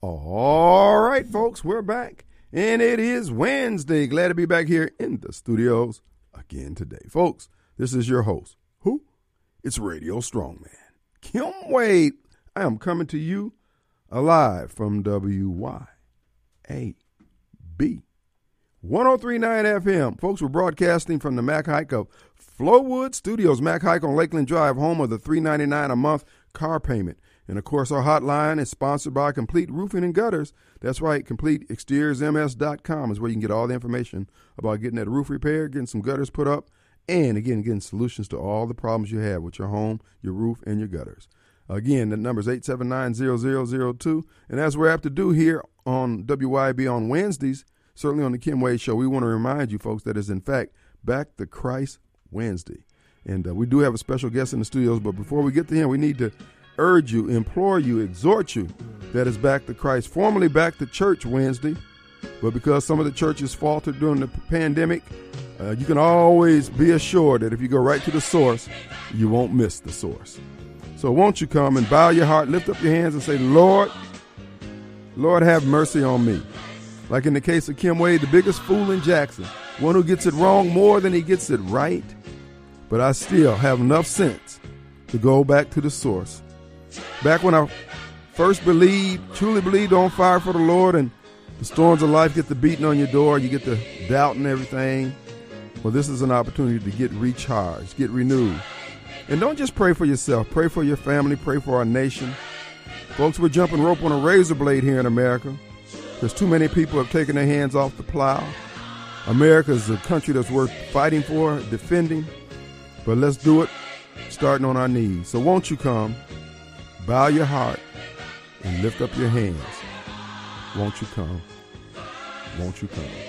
All right, folks, we're back. And it is Wednesday. Glad to be back here in the studios again today. Folks, this is your host. Who? It's Radio Strongman. Kim Wade. I am coming to you alive from WYAB 1039 FM. Folks, we're broadcasting from the Mac Haik of Flowood Studios. Mac Haik on Lakeland Drive, home of the 399 a month car payment. And of course, our hotline is sponsored by Complete Roofing and Gutters. That's right, CompleteExteriorsMS.com is where you can get all the information about getting that roof repaired, getting some gutters put up, and again, getting solutions to all the problems you have with your home, your roof, and your gutters. Again, the number is 879-0002. And as we're apt to do here on WYB on Wednesdays, certainly on the Kim Wade Show, we want to remind you folks that is in fact Back to Christ Wednesday. And uh, we do have a special guest in the studios, but before we get to him, we need to urge you, implore you, exhort you that is back to Christ, formerly back to church Wednesday, but because some of the churches faltered during the pandemic, uh, you can always be assured that if you go right to the source, you won't miss the source. So won't you come and bow your heart, lift up your hands and say, Lord, Lord, have mercy on me. Like in the case of Kim Wade, the biggest fool in Jackson, one who gets it wrong more than he gets it right. But I still have enough sense to go back to the source Back when I first believed, truly believed on fire for the Lord, and the storms of life get the beating on your door, you get the doubt and everything. Well, this is an opportunity to get recharged, get renewed. And don't just pray for yourself, pray for your family, pray for our nation. Folks, we're jumping rope on a razor blade here in America because too many people have taken their hands off the plow. America is a country that's worth fighting for, defending, but let's do it starting on our knees. So won't you come? Bow your heart and lift up your hands. Won't you come? Won't you come?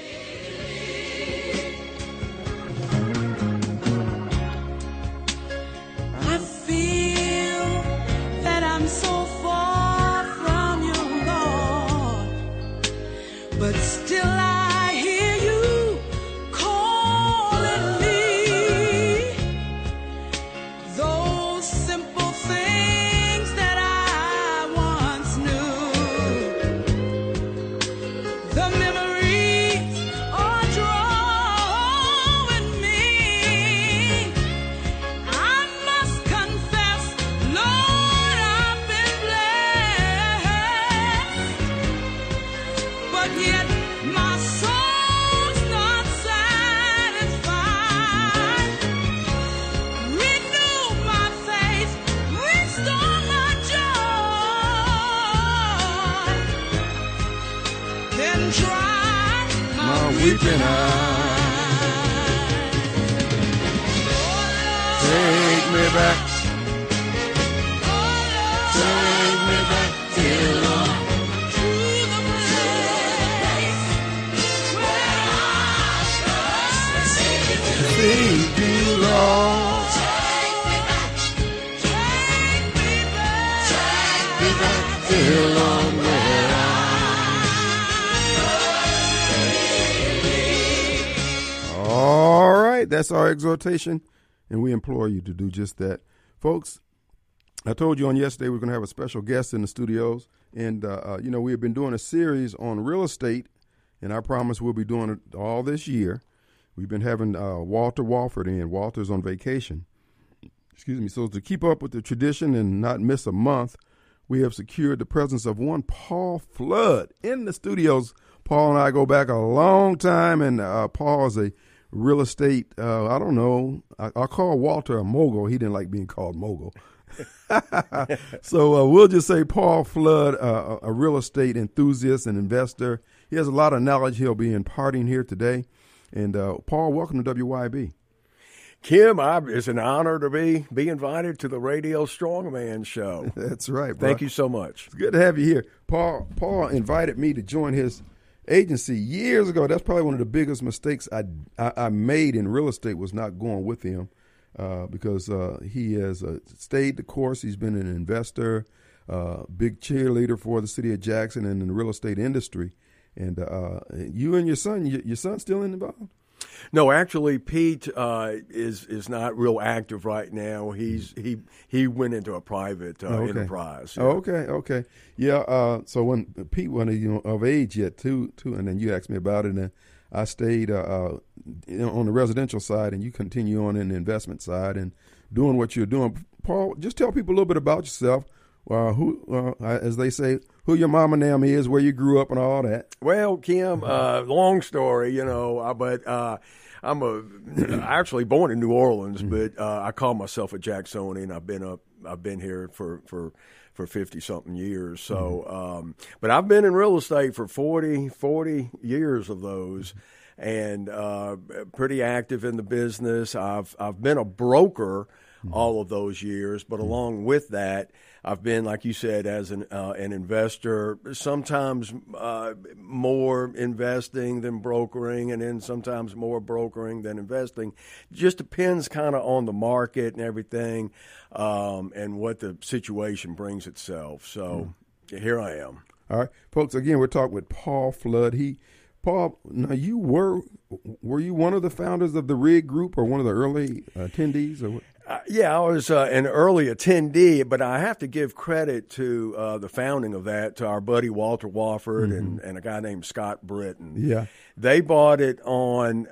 That's our exhortation, and we implore you to do just that. Folks, I told you on yesterday we're going to have a special guest in the studios, and, uh, uh, you know, we have been doing a series on real estate, and I promise we'll be doing it all this year. We've been having uh, Walter Wofford in. Walter's on vacation. Excuse me. So, to keep up with the tradition and not miss a month, we have secured the presence of one Paul Flood in the studios. Paul and I go back a long time, and uh, Paul is a real estate. Uh, I don't know. I, I call Walter a mogul. He didn't like being called mogul. so uh, we'll just say Paul Flood, uh, a real estate enthusiast and investor. He has a lot of knowledge he'll be imparting here today. And uh, Paul, welcome to WYB. Kim, I, it's an honor to be be invited to the Radio Strongman Show. That's right. Bro. Thank you so much. It's good to have you here. Paul Paul invited me to join his agency years ago. That's probably one of the biggest mistakes I, I, I made in real estate was not going with him uh, because uh, he has uh, stayed the course. He's been an investor, uh, big cheerleader for the city of Jackson and in the real estate industry. And uh, you and your son, your, your son still involved? No, actually, Pete uh, is is not real active right now. He's he he went into a private uh, okay. enterprise. Oh, okay, okay, yeah. Uh, so when Pete wasn't you know, of age yet, too, too, and then you asked me about it, and I stayed uh, uh, on the residential side, and you continue on in the investment side and doing what you're doing. Paul, just tell people a little bit about yourself. Uh, who, uh, as they say, who your mama name is, where you grew up, and all that. Well, Kim, uh, long story, you know, uh, but uh, I'm a actually born in New Orleans, mm-hmm. but uh, I call myself a Jacksonian. I've been up, I've been here for for for 50 something years. So, mm-hmm. um, but I've been in real estate for 40, 40 years of those and uh, pretty active in the business. I've, I've been a broker mm-hmm. all of those years, but mm-hmm. along with that, I've been, like you said, as an uh, an investor, sometimes uh, more investing than brokering, and then sometimes more brokering than investing. Just depends kind of on the market and everything, um, and what the situation brings itself. So mm. here I am. All right, folks. Again, we're talking with Paul Flood. He Paul, now you were were you one of the founders of the Rig Group or one of the early attendees? Or uh, yeah, I was uh, an early attendee, but I have to give credit to uh, the founding of that to our buddy Walter Wofford mm-hmm. and, and a guy named Scott Britton. Yeah, they bought it on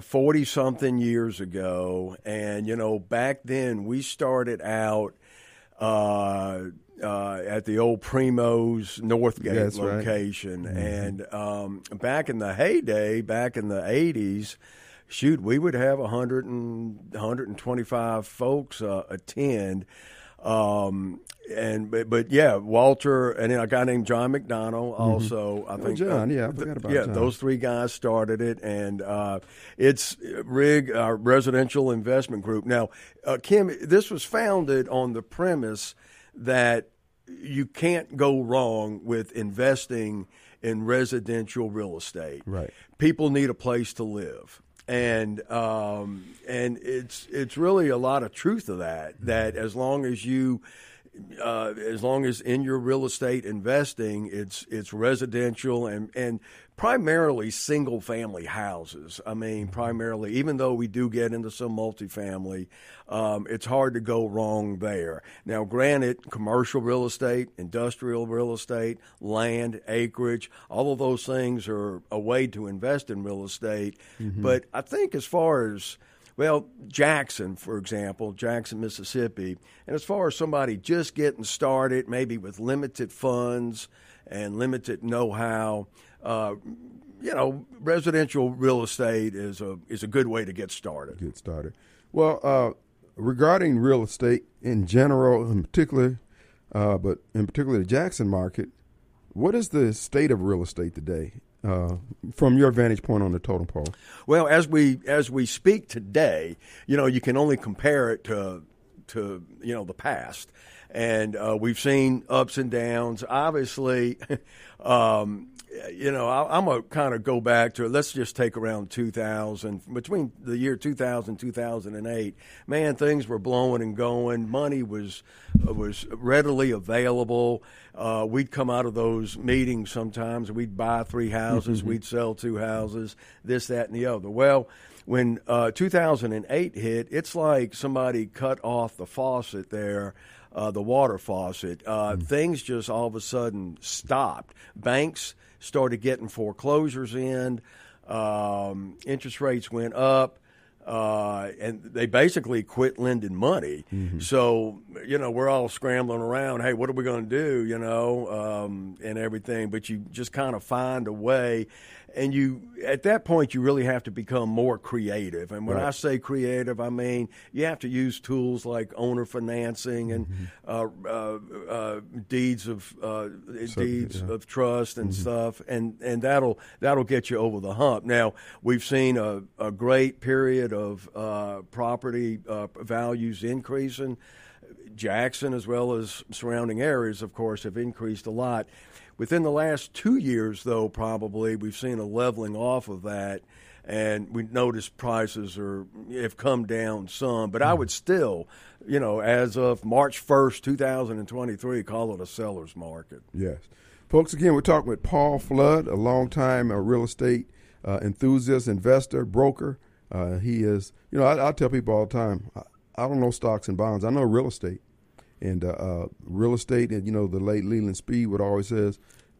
forty um, something years ago, and you know back then we started out uh, uh, at the old Primo's Northgate That's location. Right. Mm-hmm. And um, back in the heyday, back in the 80s, shoot, we would have 100 and, 125 folks uh, attend. Um, and but, but, yeah, Walter and a guy named John McDonald mm-hmm. also. Mm-hmm. I oh, think John. Uh, yeah, I forgot about yeah. John. Those three guys started it, and uh, it's Rig our Residential Investment Group. Now, uh, Kim, this was founded on the premise that you can't go wrong with investing in residential real estate. Right. People need a place to live. And um, and it's it's really a lot of truth to that. That as long as you uh, as long as in your real estate investing, it's it's residential and and primarily single family houses. I mean, primarily, even though we do get into some multifamily, um, it's hard to go wrong there. Now, granted, commercial real estate, industrial real estate, land, acreage, all of those things are a way to invest in real estate. Mm-hmm. But I think as far as well, Jackson, for example, Jackson, Mississippi, and as far as somebody just getting started, maybe with limited funds and limited know-how, uh, you know, residential real estate is a is a good way to get started. Get started. Well, uh, regarding real estate in general, in particular, uh, but in particular the Jackson market, what is the state of real estate today? Uh, from your vantage point on the totem pole? Well, as we as we speak today, you know, you can only compare it to to you know the past, and uh, we've seen ups and downs. Obviously, um, you know, I, am gonna kind of go back to it. let's just take around 2000 between the year 2000 2008. Man, things were blowing and going. Money was was readily available. Uh, we'd come out of those meetings sometimes. We'd buy three houses. Mm-hmm. We'd sell two houses. This, that, and the other. Well. When uh, 2008 hit, it's like somebody cut off the faucet there uh, the water faucet. Uh, mm. Things just all of a sudden stopped. Banks started getting foreclosures in. Um, interest rates went up. Uh, and they basically quit lending money. Mm-hmm. So, you know, we're all scrambling around. Hey, what are we going to do? You know, um, and everything. But you just kind of find a way and you at that point you really have to become more creative and when right. i say creative i mean you have to use tools like owner financing and mm-hmm. uh, uh, uh, deeds of uh, so, deeds yeah. of trust and mm-hmm. stuff and and that'll that'll get you over the hump now we've seen a, a great period of uh, property uh, values increasing Jackson, as well as surrounding areas, of course, have increased a lot. Within the last two years, though, probably we've seen a leveling off of that, and we noticed prices are have come down some. But I would still, you know, as of March first, two thousand and twenty-three, call it a seller's market. Yes, folks. Again, we're talking with Paul Flood, a longtime uh, real estate uh, enthusiast, investor, broker. Uh, he is, you know, I, I, tell people all the time, I, I, don't know stocks and bonds. I know real estate, and uh, uh, real estate, and you know, the late Leland Speed would always says,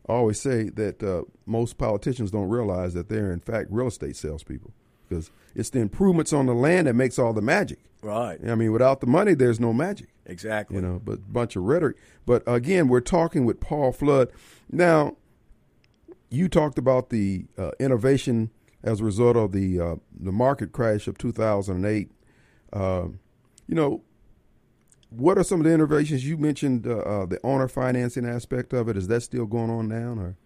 always say that uh, most politicians don't realize that they're in fact real estate salespeople because it's the improvements on the land that makes all the magic. Right. I mean, without the money, there's no magic. Exactly. You know, but bunch of rhetoric. But again, we're talking with Paul Flood. Now, you talked about the uh, innovation as a result of the uh, the market crash of 2008. Uh, you know, what are some of the innovations you mentioned? Uh, uh, the owner financing aspect of it is that still going on now? Or?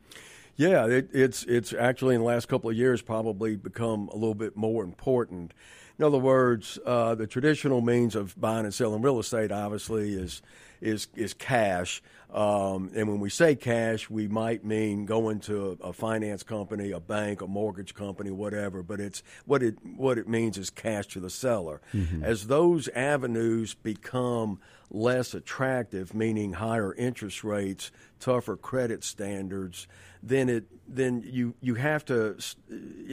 Yeah, it, it's it's actually in the last couple of years probably become a little bit more important. In other words, uh, the traditional means of buying and selling real estate obviously is is is cash. Um, and when we say cash, we might mean going to a, a, finance company, a bank, a mortgage company, whatever. But it's what it what it means is cash to the seller. Mm-hmm. As those avenues become less attractive, meaning higher interest rates, tougher credit standards, then it then you you have to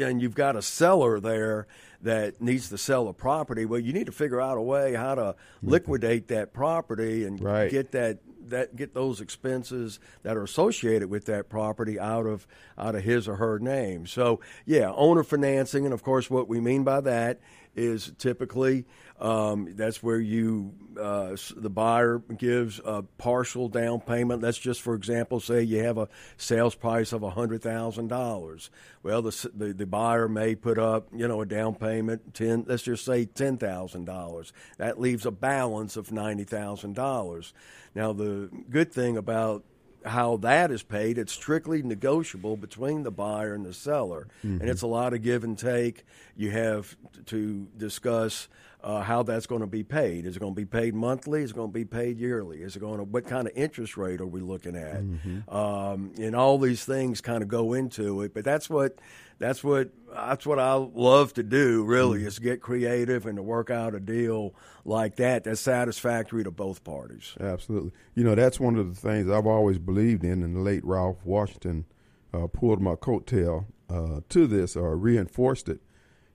and you've got a seller there that needs to sell a property, well, you need to figure out a way how to mm-hmm. liquidate that property and right. get that that get those expenses that are associated with that property out of out of his or her name. So yeah, owner financing, and of course, what we mean by that is typically um, that's where you uh, the buyer gives a partial down payment. Let's just, for example, say you have a sales price of hundred thousand dollars. Well, the, the, the buyer may put up you know a down payment ten. Let's just say ten thousand dollars. That leaves a balance of ninety thousand dollars. Now, the good thing about how that is paid, it's strictly negotiable between the buyer and the seller. Mm-hmm. And it's a lot of give and take. You have to discuss uh, how that's going to be paid. Is it going to be paid monthly? Is it going to be paid yearly? Is it going to what kind of interest rate are we looking at? Mm-hmm. Um, and all these things kind of go into it. But that's what that's what that's what I love to do. Really, mm-hmm. is get creative and to work out a deal like that that's satisfactory to both parties. Absolutely. You know, that's one of the things I've always believed in. And the late Ralph Washington uh, pulled my coattail uh, to this or reinforced it.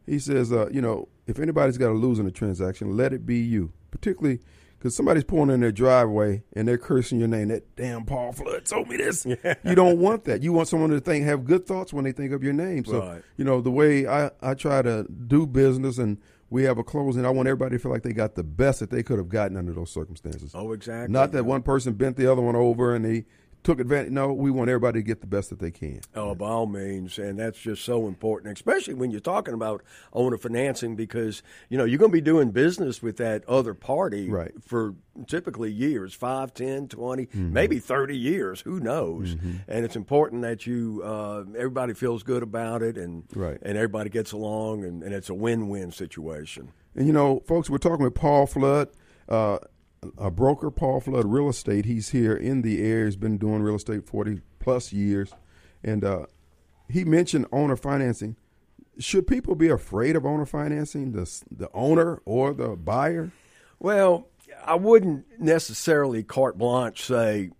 He says, uh, you know, if anybody's got to lose in a transaction, let it be you. Particularly because somebody's pulling in their driveway and they're cursing your name. That damn Paul Flood told me this. Yeah. You don't want that. You want someone to think have good thoughts when they think of your name. So right. you know the way I I try to do business and we have a closing. I want everybody to feel like they got the best that they could have gotten under those circumstances. Oh, exactly. Not that one person bent the other one over and they took advantage. No, we want everybody to get the best that they can. Oh, by all means, and that's just so important, especially when you're talking about owner financing, because you know you're going to be doing business with that other party right. for typically years 5 10 20 mm-hmm. maybe 30 years who knows mm-hmm. and it's important that you uh, everybody feels good about it and right. and everybody gets along and, and, it's a win-win situation and you know folks we're talking with paul flood uh, a broker, Paul Flood Real Estate. He's here in the area. He's been doing real estate 40 plus years. And uh, he mentioned owner financing. Should people be afraid of owner financing, the, the owner or the buyer? Well, I wouldn't necessarily carte blanche say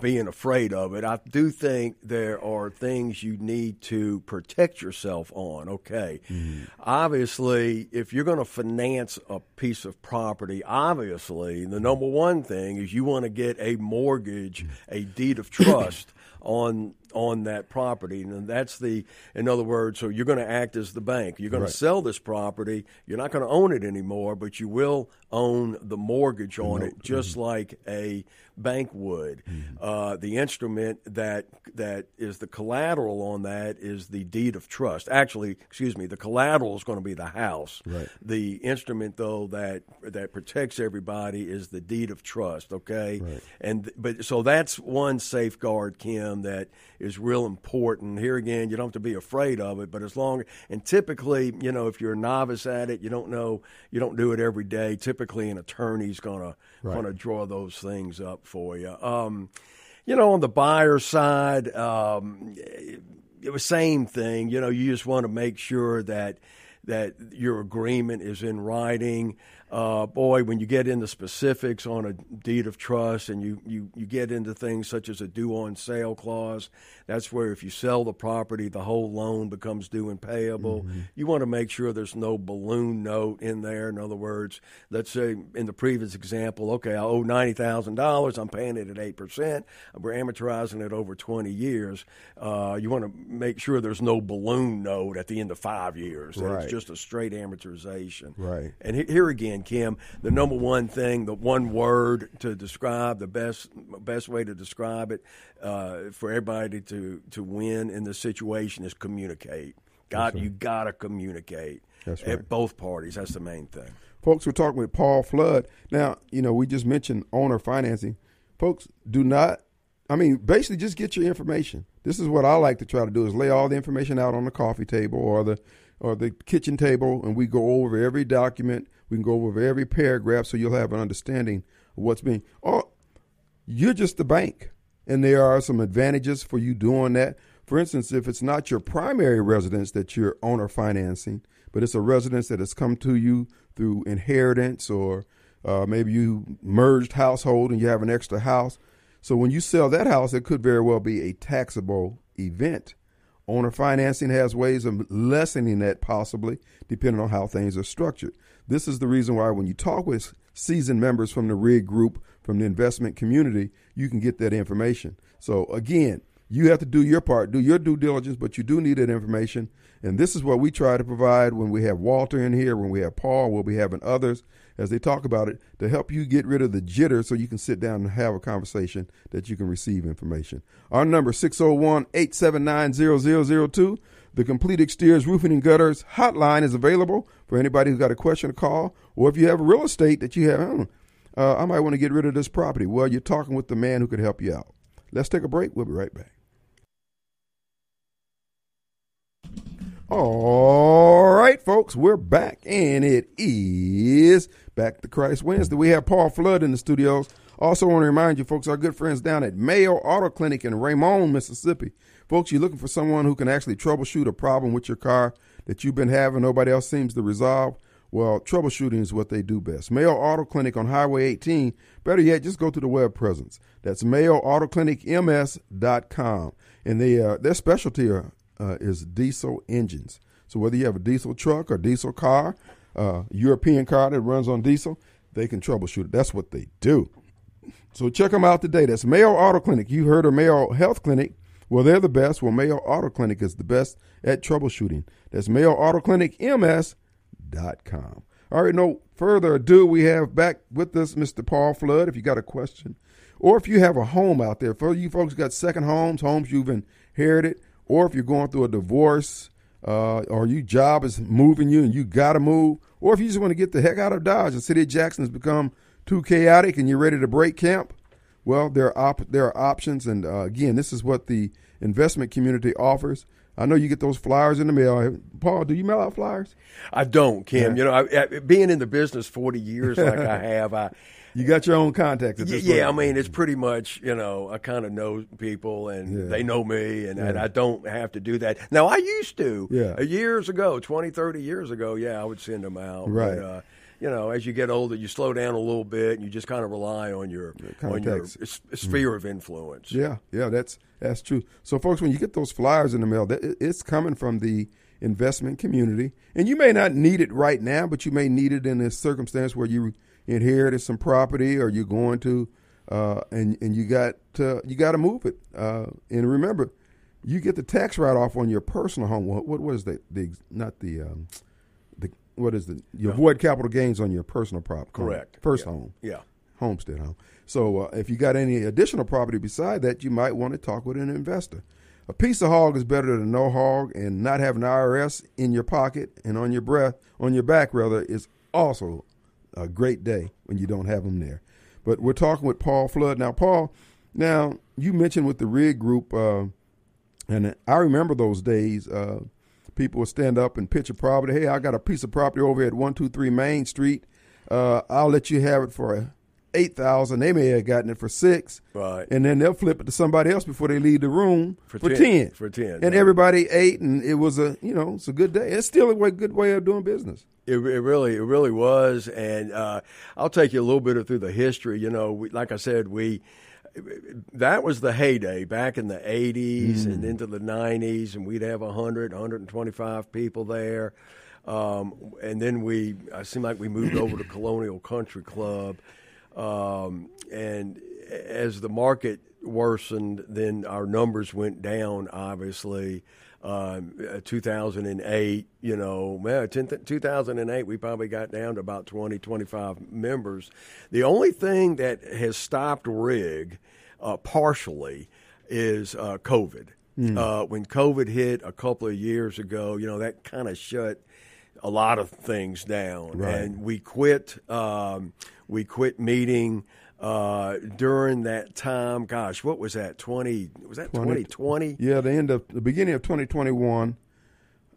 being afraid of it. I do think there are things you need to protect yourself on. Okay. Mm-hmm. Obviously, if you're going to finance a piece of property, obviously, the number one thing is you want to get a mortgage, a deed of trust on on that property. And that's the, in other words, so you're going to act as the bank. You're going right. to sell this property. You're not going to own it anymore, but you will own the mortgage on it, just mm-hmm. like a bank would. Mm-hmm. Uh, the instrument that that is the collateral on that is the deed of trust. Actually, excuse me, the collateral is going to be the house. Right. The instrument, though, that that protects everybody is the deed of trust. Okay. Right. And but so that's one safeguard, Kim, that is real important. Here again, you don't have to be afraid of it, but as long and typically, you know, if you're a novice at it, you don't know, you don't do it every day. Typically, an attorney's gonna right. gonna draw those things up for you. Um, you know, on the buyer side, um, it was same thing. You know, you just want to make sure that that your agreement is in writing. Uh, boy, when you get into specifics on a deed of trust and you, you, you get into things such as a due on sale clause, that's where if you sell the property, the whole loan becomes due and payable. Mm-hmm. You want to make sure there's no balloon note in there. In other words, let's say in the previous example, okay, I owe $90,000, I'm paying it at 8%, we're amortizing it over 20 years. Uh, you want to make sure there's no balloon note at the end of five years. Right. It's just a straight amortization. Right. And here again, Kim, the number one thing, the one word to describe the best best way to describe it uh, for everybody to to win in this situation is communicate. God, right. you gotta communicate right. at both parties. That's the main thing. Folks, we're talking with Paul Flood. Now, you know, we just mentioned owner financing. Folks, do not. I mean, basically, just get your information. This is what I like to try to do: is lay all the information out on the coffee table or the or the kitchen table, and we go over every document we can go over every paragraph so you'll have an understanding of what's being. Oh, you're just the bank, and there are some advantages for you doing that. For instance, if it's not your primary residence that you're owner financing, but it's a residence that has come to you through inheritance or uh, maybe you merged household and you have an extra house. So when you sell that house, it could very well be a taxable event. Owner financing has ways of lessening that possibly, depending on how things are structured. This is the reason why when you talk with seasoned members from the RIG group, from the investment community, you can get that information. So again, you have to do your part, do your due diligence, but you do need that information. And this is what we try to provide when we have Walter in here, when we have Paul, we'll be having others as they talk about it to help you get rid of the jitter so you can sit down and have a conversation that you can receive information. Our number 601 879 0002. The Complete Exteriors Roofing and Gutters hotline is available for anybody who's got a question to call, or if you have real estate that you have, uh, I might want to get rid of this property. Well, you're talking with the man who could help you out. Let's take a break. We'll be right back. All right, folks, we're back, and it is Back to Christ Wednesday. We have Paul Flood in the studios. Also, want to remind you, folks, our good friends down at Mayo Auto Clinic in Raymond, Mississippi. Folks, you're looking for someone who can actually troubleshoot a problem with your car that you've been having, nobody else seems to resolve. Well, troubleshooting is what they do best. Mayo Auto Clinic on Highway 18. Better yet, just go to the web presence. That's mayoautoclinicms.com. And they, uh, their specialty uh, uh, is diesel engines. So whether you have a diesel truck or diesel car, uh, European car that runs on diesel, they can troubleshoot it. That's what they do. So check them out today. That's Mayo Auto Clinic. You heard of Mayo Health Clinic. Well, they're the best. Well, Mayo Auto Clinic is the best at troubleshooting. That's mayoautoclinicms.com. All right, no further ado, we have back with us Mr. Paul Flood. If you got a question, or if you have a home out there, for you folks got second homes, homes you've inherited, or if you're going through a divorce, uh, or your job is moving you and you got to move, or if you just want to get the heck out of Dodge, the city of Jackson has become too chaotic and you're ready to break camp, well, there are op- there are options, and uh, again, this is what the investment community offers. I know you get those flyers in the mail. Paul, do you mail out flyers? I don't, Kim. Yeah. You know, I, I, being in the business forty years like I have, I you got your own contacts. yeah, yeah I mean, it's pretty much you know I kind of know people and yeah. they know me, and, yeah. and, I don't have to do that. Now I used to. Yeah. Years ago, 20, 30 years ago, yeah, I would send them out. Right. But, uh, you know, as you get older, you slow down a little bit, and you just kind of rely on your on your sphere mm. of influence. Yeah, yeah, that's that's true. So, folks, when you get those flyers in the mail, it's coming from the investment community, and you may not need it right now, but you may need it in a circumstance where you inherited some property, or you're going to, uh, and and you got to, you got to move it. Uh, and remember, you get the tax write off on your personal home. What what was that? The not the um, what is the you avoid capital gains on your personal property. Correct. First yeah. home. Yeah. Homestead home. So uh, if you got any additional property beside that, you might want to talk with an investor. A piece of hog is better than no hog, and not having IRS in your pocket and on your breath, on your back rather, is also a great day when you don't have them there. But we're talking with Paul Flood now. Paul, now you mentioned with the rig group, uh, and I remember those days. Uh, people will stand up and pitch a property. Hey, I got a piece of property over at 123 Main Street. Uh, I'll let you have it for eight thousand, they may have gotten it for six, Right. and then they'll flip it to somebody else before they leave the room For for, 10, for 10, and right. everybody ate, and it was a you know it's a good day. It's still a way, good way of doing business. It, it really, it really was, and uh, I'll take you a little bit through the history. You know, we, like I said, we that was the heyday back in the 80s and into the 90s, and we'd have 100, 125 people there. Um, and then we, I seemed like we moved over to Colonial Country Club. Um, and as the market worsened, then our numbers went down, obviously. Um, uh, 2008, you know, man, 2008, we probably got down to about 20, 25 members. The only thing that has stopped RIG uh, partially is uh, COVID. Uh, when COVID hit a couple of years ago, you know, that kind of shut a lot of things down, Right. and we quit. Um, we quit meeting uh, during that time. Gosh, what was that? Twenty was that twenty twenty? Yeah, the end of the beginning of 2021.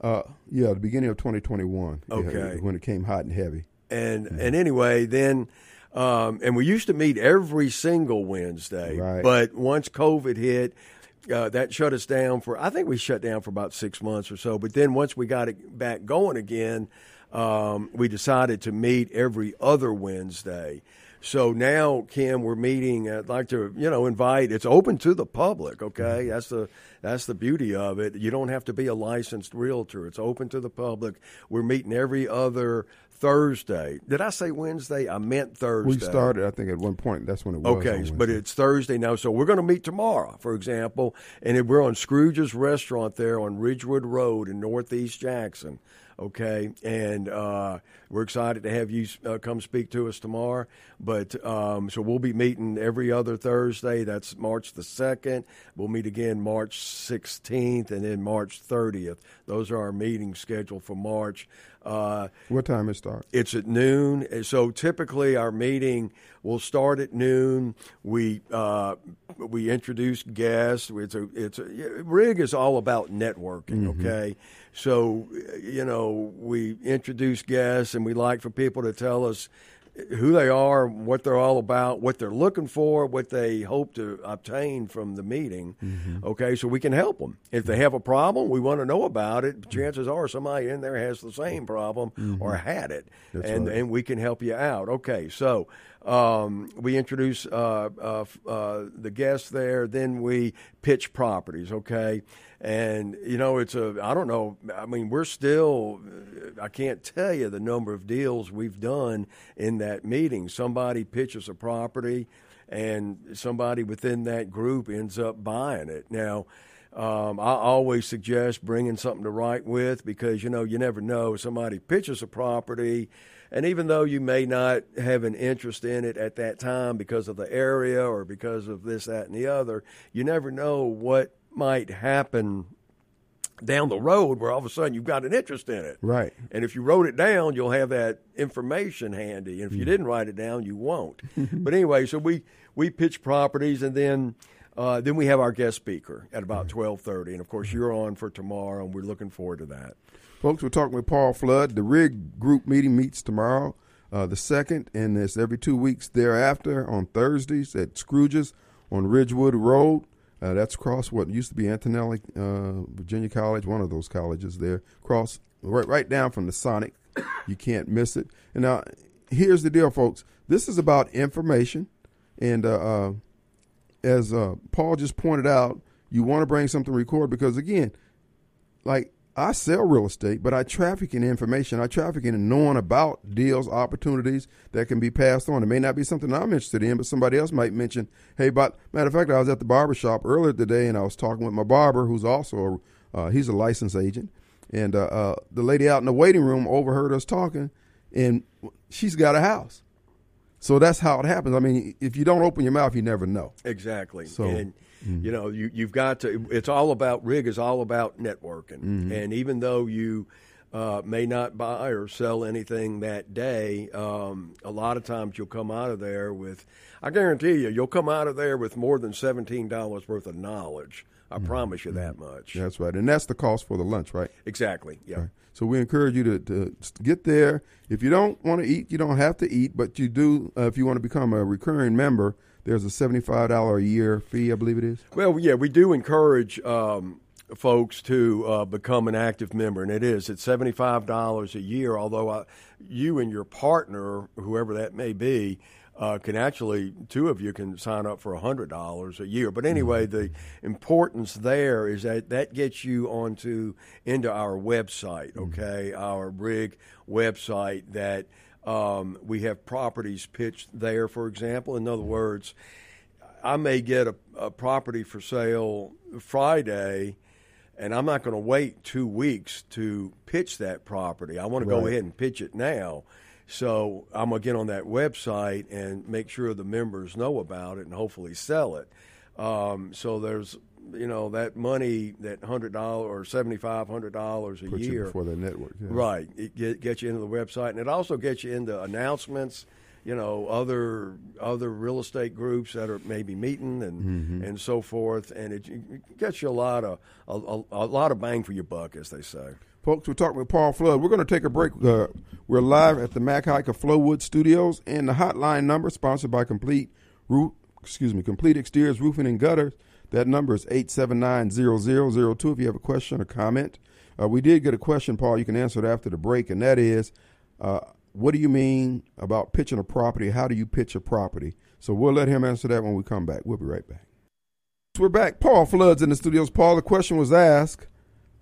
Uh, yeah, the beginning of 2021. yeah, Okay. when it came hot and heavy. And and anyway, then um, and we used to meet every single Wednesday. Right. But once COVID hit, uh, that shut us down for. I think we shut down for about six months or so. But then once we got it back going again, um, we decided to meet every other Wednesday. So now, Kim, we're meeting. Uh, I'd like to, you know, invite. It's open to the public. Okay, mm-hmm. that's the that's the beauty of it. You don't have to be a licensed realtor. It's open to the public. We're meeting every other Thursday. Did I say Wednesday? I meant Thursday. We started, I think, at one point. That's when it was. Okay, but it's Thursday now, so we're going to meet tomorrow, for example, and we're on Scrooge's Restaurant there on Ridgewood Road in Northeast Jackson. Okay, and uh, we're excited to have you uh, come speak to us tomorrow. But um, so we'll be meeting every other Thursday. That's March the second. We'll meet again March sixteenth, and then March thirtieth. Those are our meetings scheduled for March. Uh, what time it start? it's at noon. So typically our meeting will start at noon. We uh, we introduce guests. It's a it's a rig is all about networking. Okay, so you know we introduce guests and we like for people to tell us who they are, what they're all about, what they're looking for, what they hope to obtain from the meeting. Okay, so we can help them. If they have a problem, we want to know about it. Chances are somebody in there has the same problem or had it, That's and right. and we can help you out. Okay, so um, we introduce uh, uh, uh, the guests there, then we pitch properties. Okay, and you know it's a I don't know. I mean, we're still I can't tell you the number of deals we've done in that meeting. Somebody pitches a property, and somebody within that group ends up buying it. Now. Um, I always suggest bringing something to write with because you know you never know. Somebody pitches a property, and even though you may not have an interest in it at that time because of the area or because of this, that, and the other, you never know what might happen down the road where all of a sudden you've got an interest in it. Right. And if you wrote it down, you'll have that information handy. And if you didn't write it down, you won't. but anyway, so we we pitch properties, and then uh, then we have our guest speaker at about twelve thirty. And of course, you're on for tomorrow, and we're looking forward to that. Folks, we're talking with Paul Flood. The RIG group meeting meets tomorrow, uh, the second, and it's every two weeks thereafter on Thursdays at Scrooge's on Ridgewood Road. Uh, that's across what used to be Antonelli uh, Virginia College, one of those colleges there. Cross right, right down from the Sonic. You can't miss it. And now, here's the deal, folks. This is about information, and uh, uh, as uh, Paul just pointed out, you want to bring something to record because again, like I sell real estate, but I traffic in information. I traffic in knowing about deals, opportunities that can be passed on. It may not be something I'm interested in, but somebody else might mention, hey, but matter of fact, I was at the barber shop earlier today and I was talking with my barber who's also a, uh, he's a licensed agent. And uh, uh, the lady out in the waiting room overheard us talking and she's got a house. So that's how it happens. I mean, if you don't open your mouth, you never know. Exactly. So- and you know, you you've got to. It's all about rig is all about networking. And even though you uh, may not buy or sell anything that day. Um, a lot of times you'll come out of there with, I guarantee you, you'll come out of there with more than $17 worth of knowledge. I mm-hmm. promise you that much. That's right. And that's the cost for the lunch, right? Exactly. Yeah. Right. So we encourage you to, to get there. If you don't want to eat, you don't have to eat, but you do, uh, if you want to become a recurring member, there's a $75 a year fee, I believe it is. Well, yeah, we do encourage um, folks to uh, become an active member, and it is. It's $75 a year, although I, you and your partner, whoever that may be, uh, can actually two of you can sign up for hundred dollars a year. But anyway, mm-hmm. the importance there is that that gets you onto into our website. Mm-hmm. Okay, mm-hmm. our rig website that um, we have properties pitched there. For example, in other words, I may get a, a property for sale Friday and I'm not going to wait two weeks to pitch that property. I want to right. go ahead and pitch it now. So I'm going to get on that website and make sure the members know about it and hopefully sell it. Um, so there's, you know, that money, that hundred dollar or seventy five hundred dollars a Put year for the network, yeah. right? It get, gets you into the website, and it also gets you into announcements you know other other real estate groups that are maybe meeting and mm-hmm. and so forth, and it, it, gets you a lot of a, a, a, lot of bang for your buck, as they say. Folks, we're talking with Paul Flood. We're going to take a break. Uh, we're live at the Mac Haik of Flowood Studios, and the hotline number sponsored by Complete Roof, excuse me, Complete Exteriors Roofing and Gutters. That number is 879-0002 if you have a question or comment. Uh, we did get a question, Paul. You can answer it after the break, and that is, uh, what do you mean about pitching a property? How do you pitch a property? So we'll let him answer that when we come back. We'll be right back. So we're back. Paul Floods in the studios. Paul, the question was asked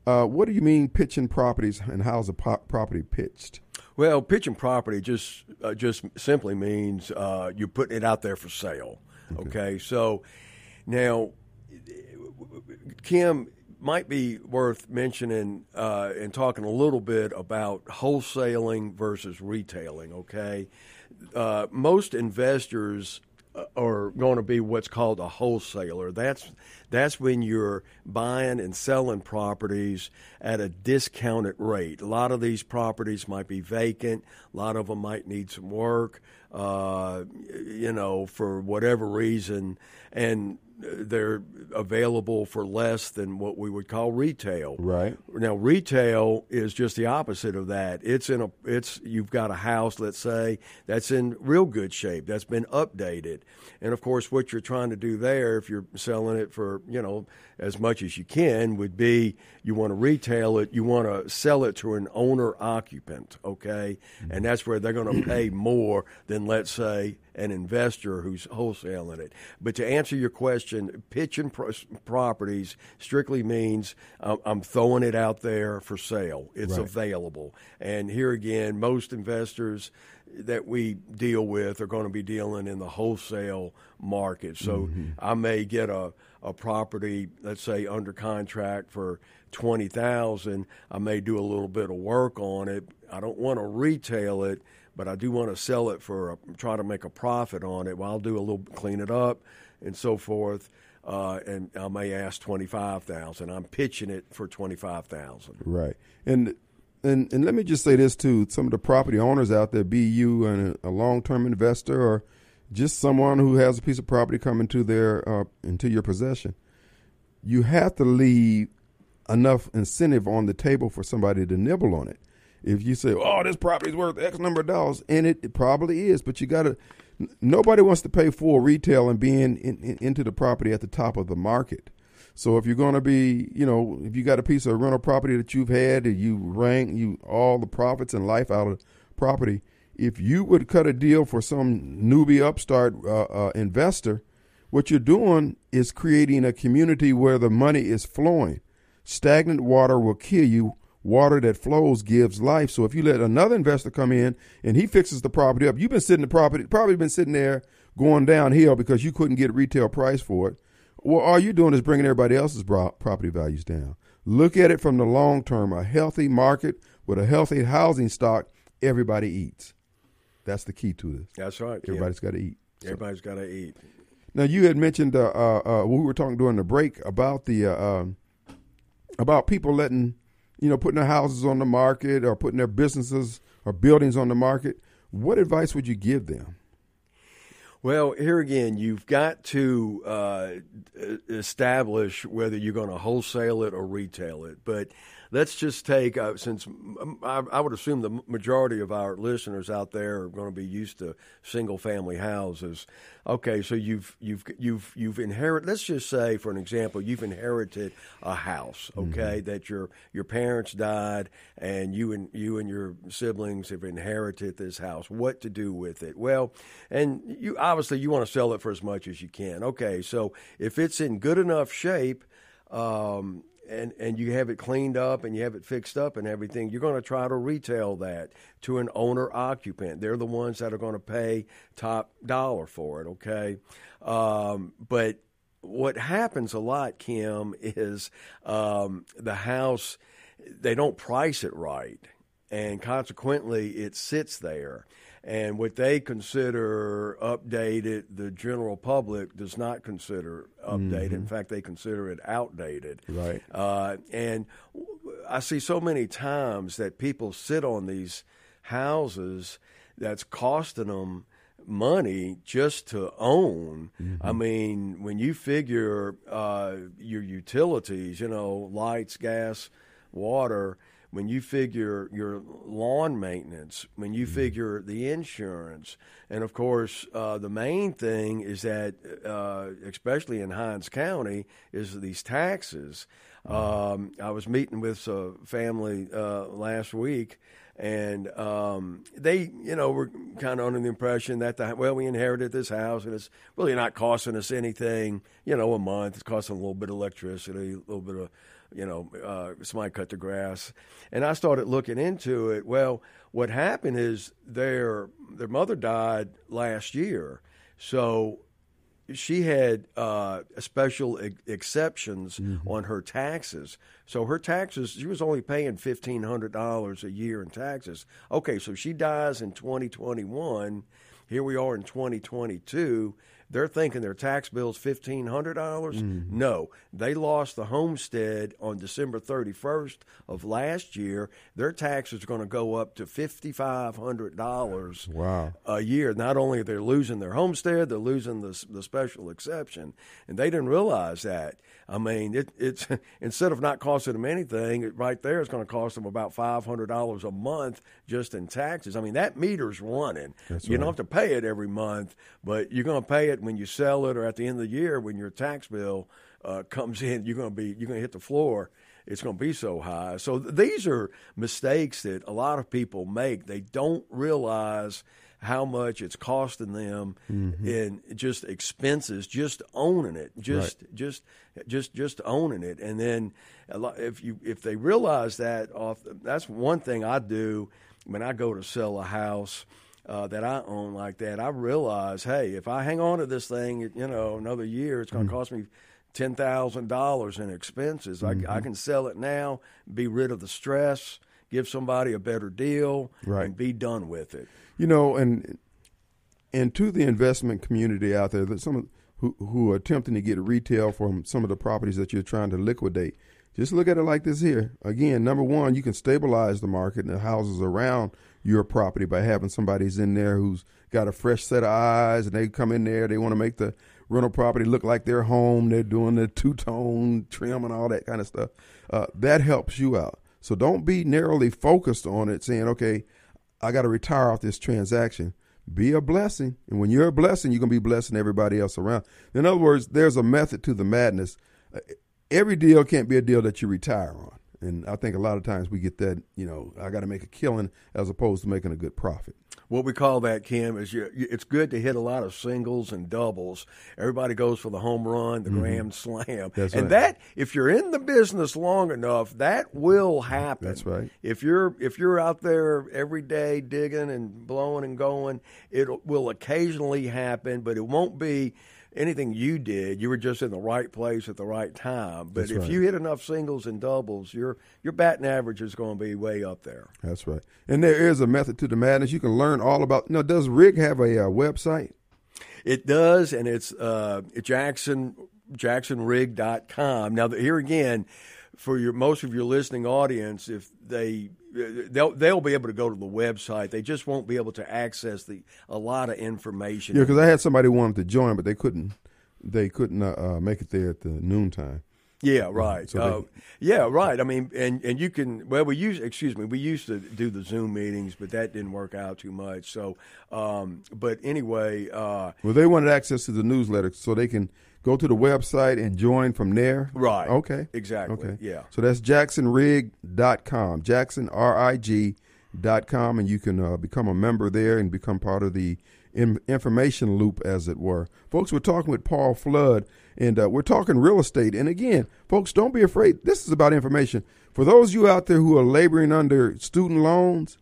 uh, what do you mean pitching properties and how's a po- property pitched? Well, pitching property just uh, just simply means uh, you're putting it out there for sale. Okay. okay, so now, Kim, might be worth mentioning uh, and talking a little bit about wholesaling versus retailing. Okay, uh, most investors uh, are going to be what's called a wholesaler. That's that's when you're buying and selling properties at a discounted rate. A lot of these properties might be vacant. A lot of them might need some work. Uh, you know, for whatever reason, and they're available for less than what we would call retail. Right. Now retail is just the opposite of that. It's in a it's you've got a house, let's say, that's in real good shape, that's been updated. And of course what you're trying to do there if you're selling it for, you know, as much as you can would be you want to retail it, you want to sell it to an owner occupant, okay? And that's where they're going to pay more than let's say an investor who's wholesaling it. But to answer your question, pitching pro- properties strictly means um, I'm throwing it out there for sale. It's right. available. And here again, most investors that we deal with are going to be dealing in the wholesale market. So mm-hmm. I may get a, a property, let's say under contract for twenty thousand. I may do a little bit of work on it. I don't want to retail it but I do want to sell it for a, try to make a profit on it. Well, I'll do a little clean it up and so forth. Uh, and I may ask twenty five thousand. I'm pitching it for twenty five thousand. Right, and and and let me just say this too: some of the property owners out there, be you a long term investor, or just someone who has a piece of property coming to their uh, into your possession, you have to leave enough incentive on the table for somebody to nibble on it if you say, "Oh, this property's worth X number of dollars," and it, it probably is, but you got to. Nobody wants to pay full retail and being in, in, into the property at the top of the market. So if you're going to be, you know, if you got a piece of rental property that you've had you rank you all the profits and life out of property, if you would cut a deal for some newbie upstart uh, uh, investor, what you're doing is creating a community where the money is flowing. Stagnant water will kill you water that flows gives life. So if you let another investor come in and he fixes the property up, you've been sitting the property, probably been sitting there going downhill because you couldn't get retail price for it. Well, all you're doing is bringing everybody else's property values down. Look at it from the long term. A healthy market with a healthy housing stock, everybody eats. That's the key to this. That's right. Everybody's got to eat. Everybody's got to eat. Now you had mentioned uh, uh, uh, we were talking during the break about the uh, um, about people letting you know, putting their houses on the market or putting their businesses or buildings on the market, what advice would you give them? Well, here again, you've got to uh, establish whether you're going to wholesale it or retail it. But let's just take uh, since I, I, would assume the majority of our listeners out there are going to be used to single family houses. Okay, so you've you've you've you've inherited. Let's just say, for an example, you've inherited a house. Mm-hmm. Okay, mm-hmm. that your your parents died, and you and you and your siblings have inherited this house. What to do with it? Well, and you obviously you want to sell it for as much as you can. Okay, so if it's in good enough shape. Um, and and you have it cleaned up and you have it fixed up and everything, you're going to try to retail that to an owner occupant. They're the ones that are going to pay top dollar for it. Okay, um, but what happens a lot, Kim, is um, the house they don't price it right, and consequently, it sits there and what they consider updated, the general public does not consider updated. Mm-hmm. In fact, they consider it outdated. Right. Uh, and I see so many times that people sit on these houses that's costing them money just to own. Mm-hmm. I mean, when you figure uh, your utilities, you know, lights, gas, water when you figure your lawn maintenance, when you mm-hmm. figure the insurance, and of course, uh, the main thing is that, uh, especially in Hinds County, is these taxes. Mm-hmm. Um, I was meeting with a family uh, last week, and um, they, you know, were kind of under the impression that the well, we inherited this house, and it's really not costing us anything, you know, a month. It's costing a little bit of electricity, a little bit of you know, uh, somebody cut the grass. And I started looking into it. Well, what happened is their their mother died last year, so she had uh, special ex- exceptions mm-hmm. on her taxes. So her taxes, she was only paying fifteen hundred dollars a year in taxes. Okay, so she dies in twenty twenty one. Here we are in twenty twenty two they're thinking their tax bill is fifteen hundred dollars. Mm-hmm. No, they lost the homestead on December thirty first of last year. Their taxes are going to go up to fifty five hundred dollars. Wow, a year. Not only are they losing their homestead, they're losing the the special exception, and they didn't realize that. I mean, it, it's instead of not costing them anything, right there it's going to cost them about five hundred dollars a month just in taxes. I mean, that meter's running. That's you right. don't have to pay it every month, but you're going to pay it when you sell it or at the end of the year when your tax bill uh, comes in. You're going to be you're going to hit the floor. It's going to be so high. So th- these are mistakes that a lot of people make. They don't realize how much it's costing them mm-hmm. in just expenses, just owning it, just right. just just just owning it, and then if you if they realize that off, that's one thing I do when I go to sell a house. Uh, that I own like that, I realize, hey, if I hang on to this thing, you know, another year, it's going to mm-hmm. cost me ten thousand dollars in expenses. Mm-hmm. I, I, can sell it now, be rid of the stress, give somebody a better deal, right. and be done with it. You know, and and to the investment community out there, that some of, who who are attempting to get retail from some of the properties that you're trying to liquidate, just look at it like this here. Again, number one, you can stabilize the market and the houses around your property by having somebody's in there who's got a fresh set of eyes and they come in there, they want to make the rental property look like their home. They're doing the two tone trim and all that kind of stuff. Uh, that helps you out. So don't be narrowly focused on it, saying, okay, I got to retire off this transaction. Be a blessing. And when you're a blessing, you're going to be blessing everybody else around. In other words, there's a method to the madness. Every deal can't be a deal that you retire on. And I think a lot of times we get that, you know, I got to make a killing as opposed to making a good profit. What we call that, Kim, is you, it's good to hit a lot of singles and doubles. Everybody goes for the home run, the mm-hmm. grand slam. That's and right. that, if you're in the business long enough, that will happen. That's right. If you're if you're out there every day digging and blowing and going, it will occasionally happen, but it won't be anything you did, you were just in the right place at the right time. But That's if right. you hit enough singles and doubles, your your batting average is going to be way up there. That's right. And there is a method to the madness. You can learn all about. Know, does Rig have a uh, website? It does, and it's uh, Jackson jacksonrig.com. Now, here again, for your most of your listening audience, if they they'll they'll be able to go to the website. They just won't be able to access the a lot of information. Yeah, because I had somebody who wanted to join, but they couldn't. They couldn't uh, uh, make it there at the noontime. Yeah, right. So uh, yeah, right. I mean, and and you can. Well, we use. Excuse me. We used to do the Zoom meetings, but that didn't work out too much. So, um, but anyway, uh, Well, they wanted access to the newsletter so they can go to the website and join from there. right. Okay. Exactly. Okay. Yeah. So that's jacksonrig.com, Jackson, R-I-G dot com, and you can uh, become a member there and become part of the in- information loop, as it were. Folks, we're talking with Paul Flood, and uh, we're talking real estate. And again, folks, don't be afraid. This is about information. For those of you out there who are laboring under student loans,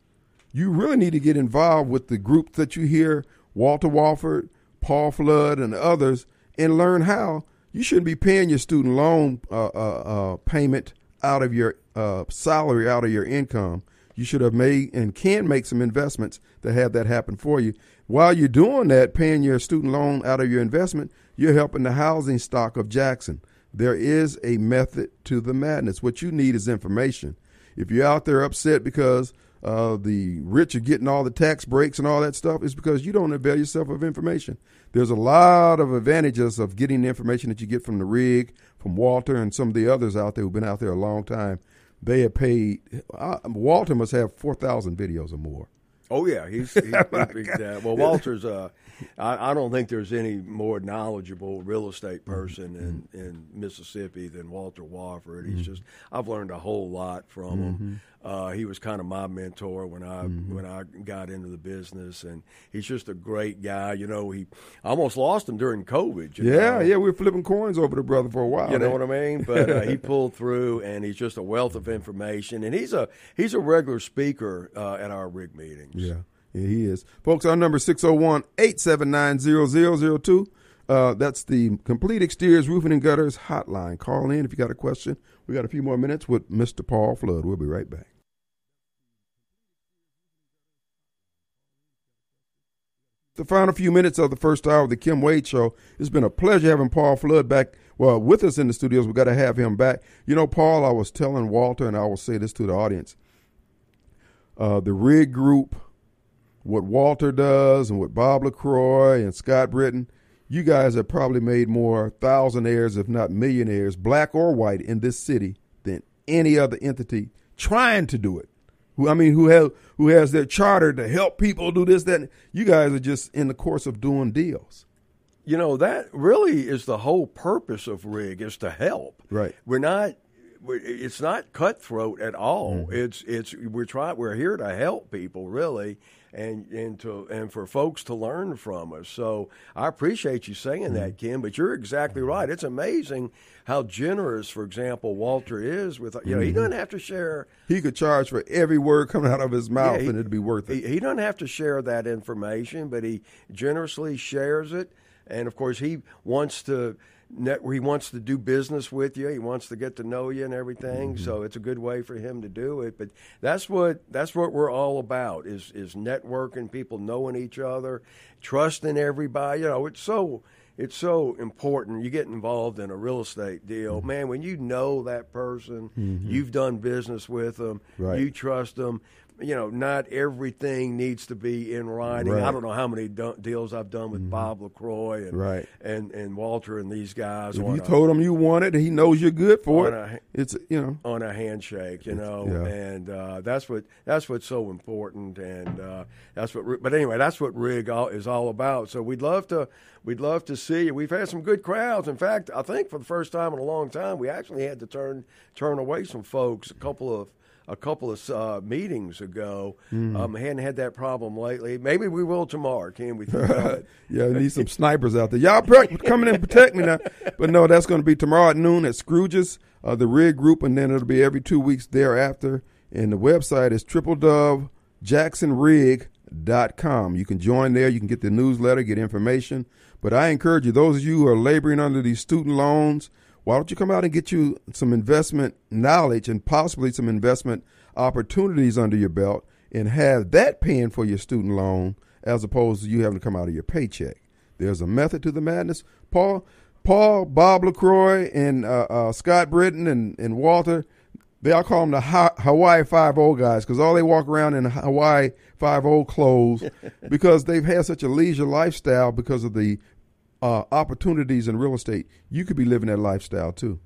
you really need to get involved with the group that you hear, Walter Wofford, Paul Flood, and others, and learn how you shouldn't be paying your student loan uh, uh, uh, payment out of your uh, salary, out of your income. You should have made and can make some investments to have that happen for you. While you're doing that, paying your student loan out of your investment, you're helping the housing stock of Jackson. There is a method to the madness. What you need is information. If you're out there upset because uh, the rich are getting all the tax breaks and all that stuff, is because you don't avail yourself of information. There's a lot of advantages of getting the information that you get from the rig, from Walter, and some of the others out there who've been out there a long time. They have paid. Uh, Walter must have four thousand videos or more. Oh yeah, he's, he's, he's uh, well. Walter's. Uh, I, I don't think there's any more knowledgeable real estate person in, in Mississippi than Walter Wofford. He's just. I've learned a whole lot from him. Uh, he was kind of my mentor when I when I got into the business, and he's just a great guy. You know, he I almost lost him during COVID. Yeah, know? yeah, we were flipping coins over the brother for a while. You know what I mean? But uh, he pulled through, and he's just a wealth of information. And he's a he's a regular speaker uh, at our rig meetings. Yeah, yeah, he is. Folks, our number is 601 879 0002. Uh, that's the Complete Exteriors Roofing and Gutters hotline. Call in if you got a question. We got a few more minutes with Mr. Paul Flood. We'll be right back. The final few minutes of the first hour of the Kim Wade Show. It's been a pleasure having Paul Flood back, well, with us in the studios. we got to have him back. You know, Paul, I was telling Walter, and I will say this to the audience uh, the rig group, what Walter does, and what Bob LaCroix and Scott Britton, you guys have probably made more thousandaires, if not millionaires, black or white, in this city than any other entity trying to do it. Who I mean, who have who has their charter to help people do this, that. You guys are just in the course of doing deals. You know that really is the whole purpose of rig is to help. Right. We're not. We're, it's not cutthroat at all. Mm-hmm. It's it's we're trying. We're here to help people really, and and to and for folks to learn from us. So I appreciate you saying that, mm-hmm. Kim. But you're exactly mm-hmm. right. It's amazing how generous, for example, Walter is with. You know, he mm-hmm. doesn't have to share. He could charge for every word coming out of his mouth, he- and it'd be worth it. He, he doesn't have to share that information, but he generously shares it. And of course, he wants to net, he wants to do business with you. He wants to get to know you and everything. Mm-hmm. So it's a good way for him to do it. But that's what that's what we're all about is is networking, people knowing each other, trusting everybody. You know, it's so it's so important. You get involved in a real estate deal, Mm-hmm. man. When you know that person, you've done business with them, Right. you trust them. You know, not everything needs to be in writing. Right. I don't know how many do- deals I've done with Bob Lacroix and Right. and and Walter and these guys. If you a- told him you want it, he knows you're good for it. a- It's you know. on a handshake, you know, yeah. and uh, that's what that's what's so important, and uh, that's what. But anyway, that's what rig all, is all about. So we'd love to we'd love to see you. We've had some good crowds. In fact, I think for the first time in a long time, we actually had to turn turn away some folks. A couple of a couple of uh, meetings ago. Mm-hmm. Um, hadn't had that problem lately. Maybe we will tomorrow. Can we? Think about it? Yeah, we need some snipers out there. Y'all in and protect me now. But no, that's going to be tomorrow at noon at Scrooge's, uh, the Rig Group, and then it'll be every two weeks thereafter. And the website is tripledovejacksonrig.com. You can join there. You can get the newsletter, get information. But I encourage you, those of you who are laboring under these student loans, why don't you come out and get you some investment knowledge and possibly some investment opportunities under your belt and have that paying for your student loan as opposed to you having to come out of your paycheck. There's a method to the madness. Paul, Paul, Bob LaCroix, and uh, uh, Scott Britton and, and Walter, they all call them the ha- Hawaii Five O guys because all they walk around in Hawaii Five O clothes because they've had such a leisure lifestyle because of the uh, opportunities in real estate. You could be living that lifestyle too.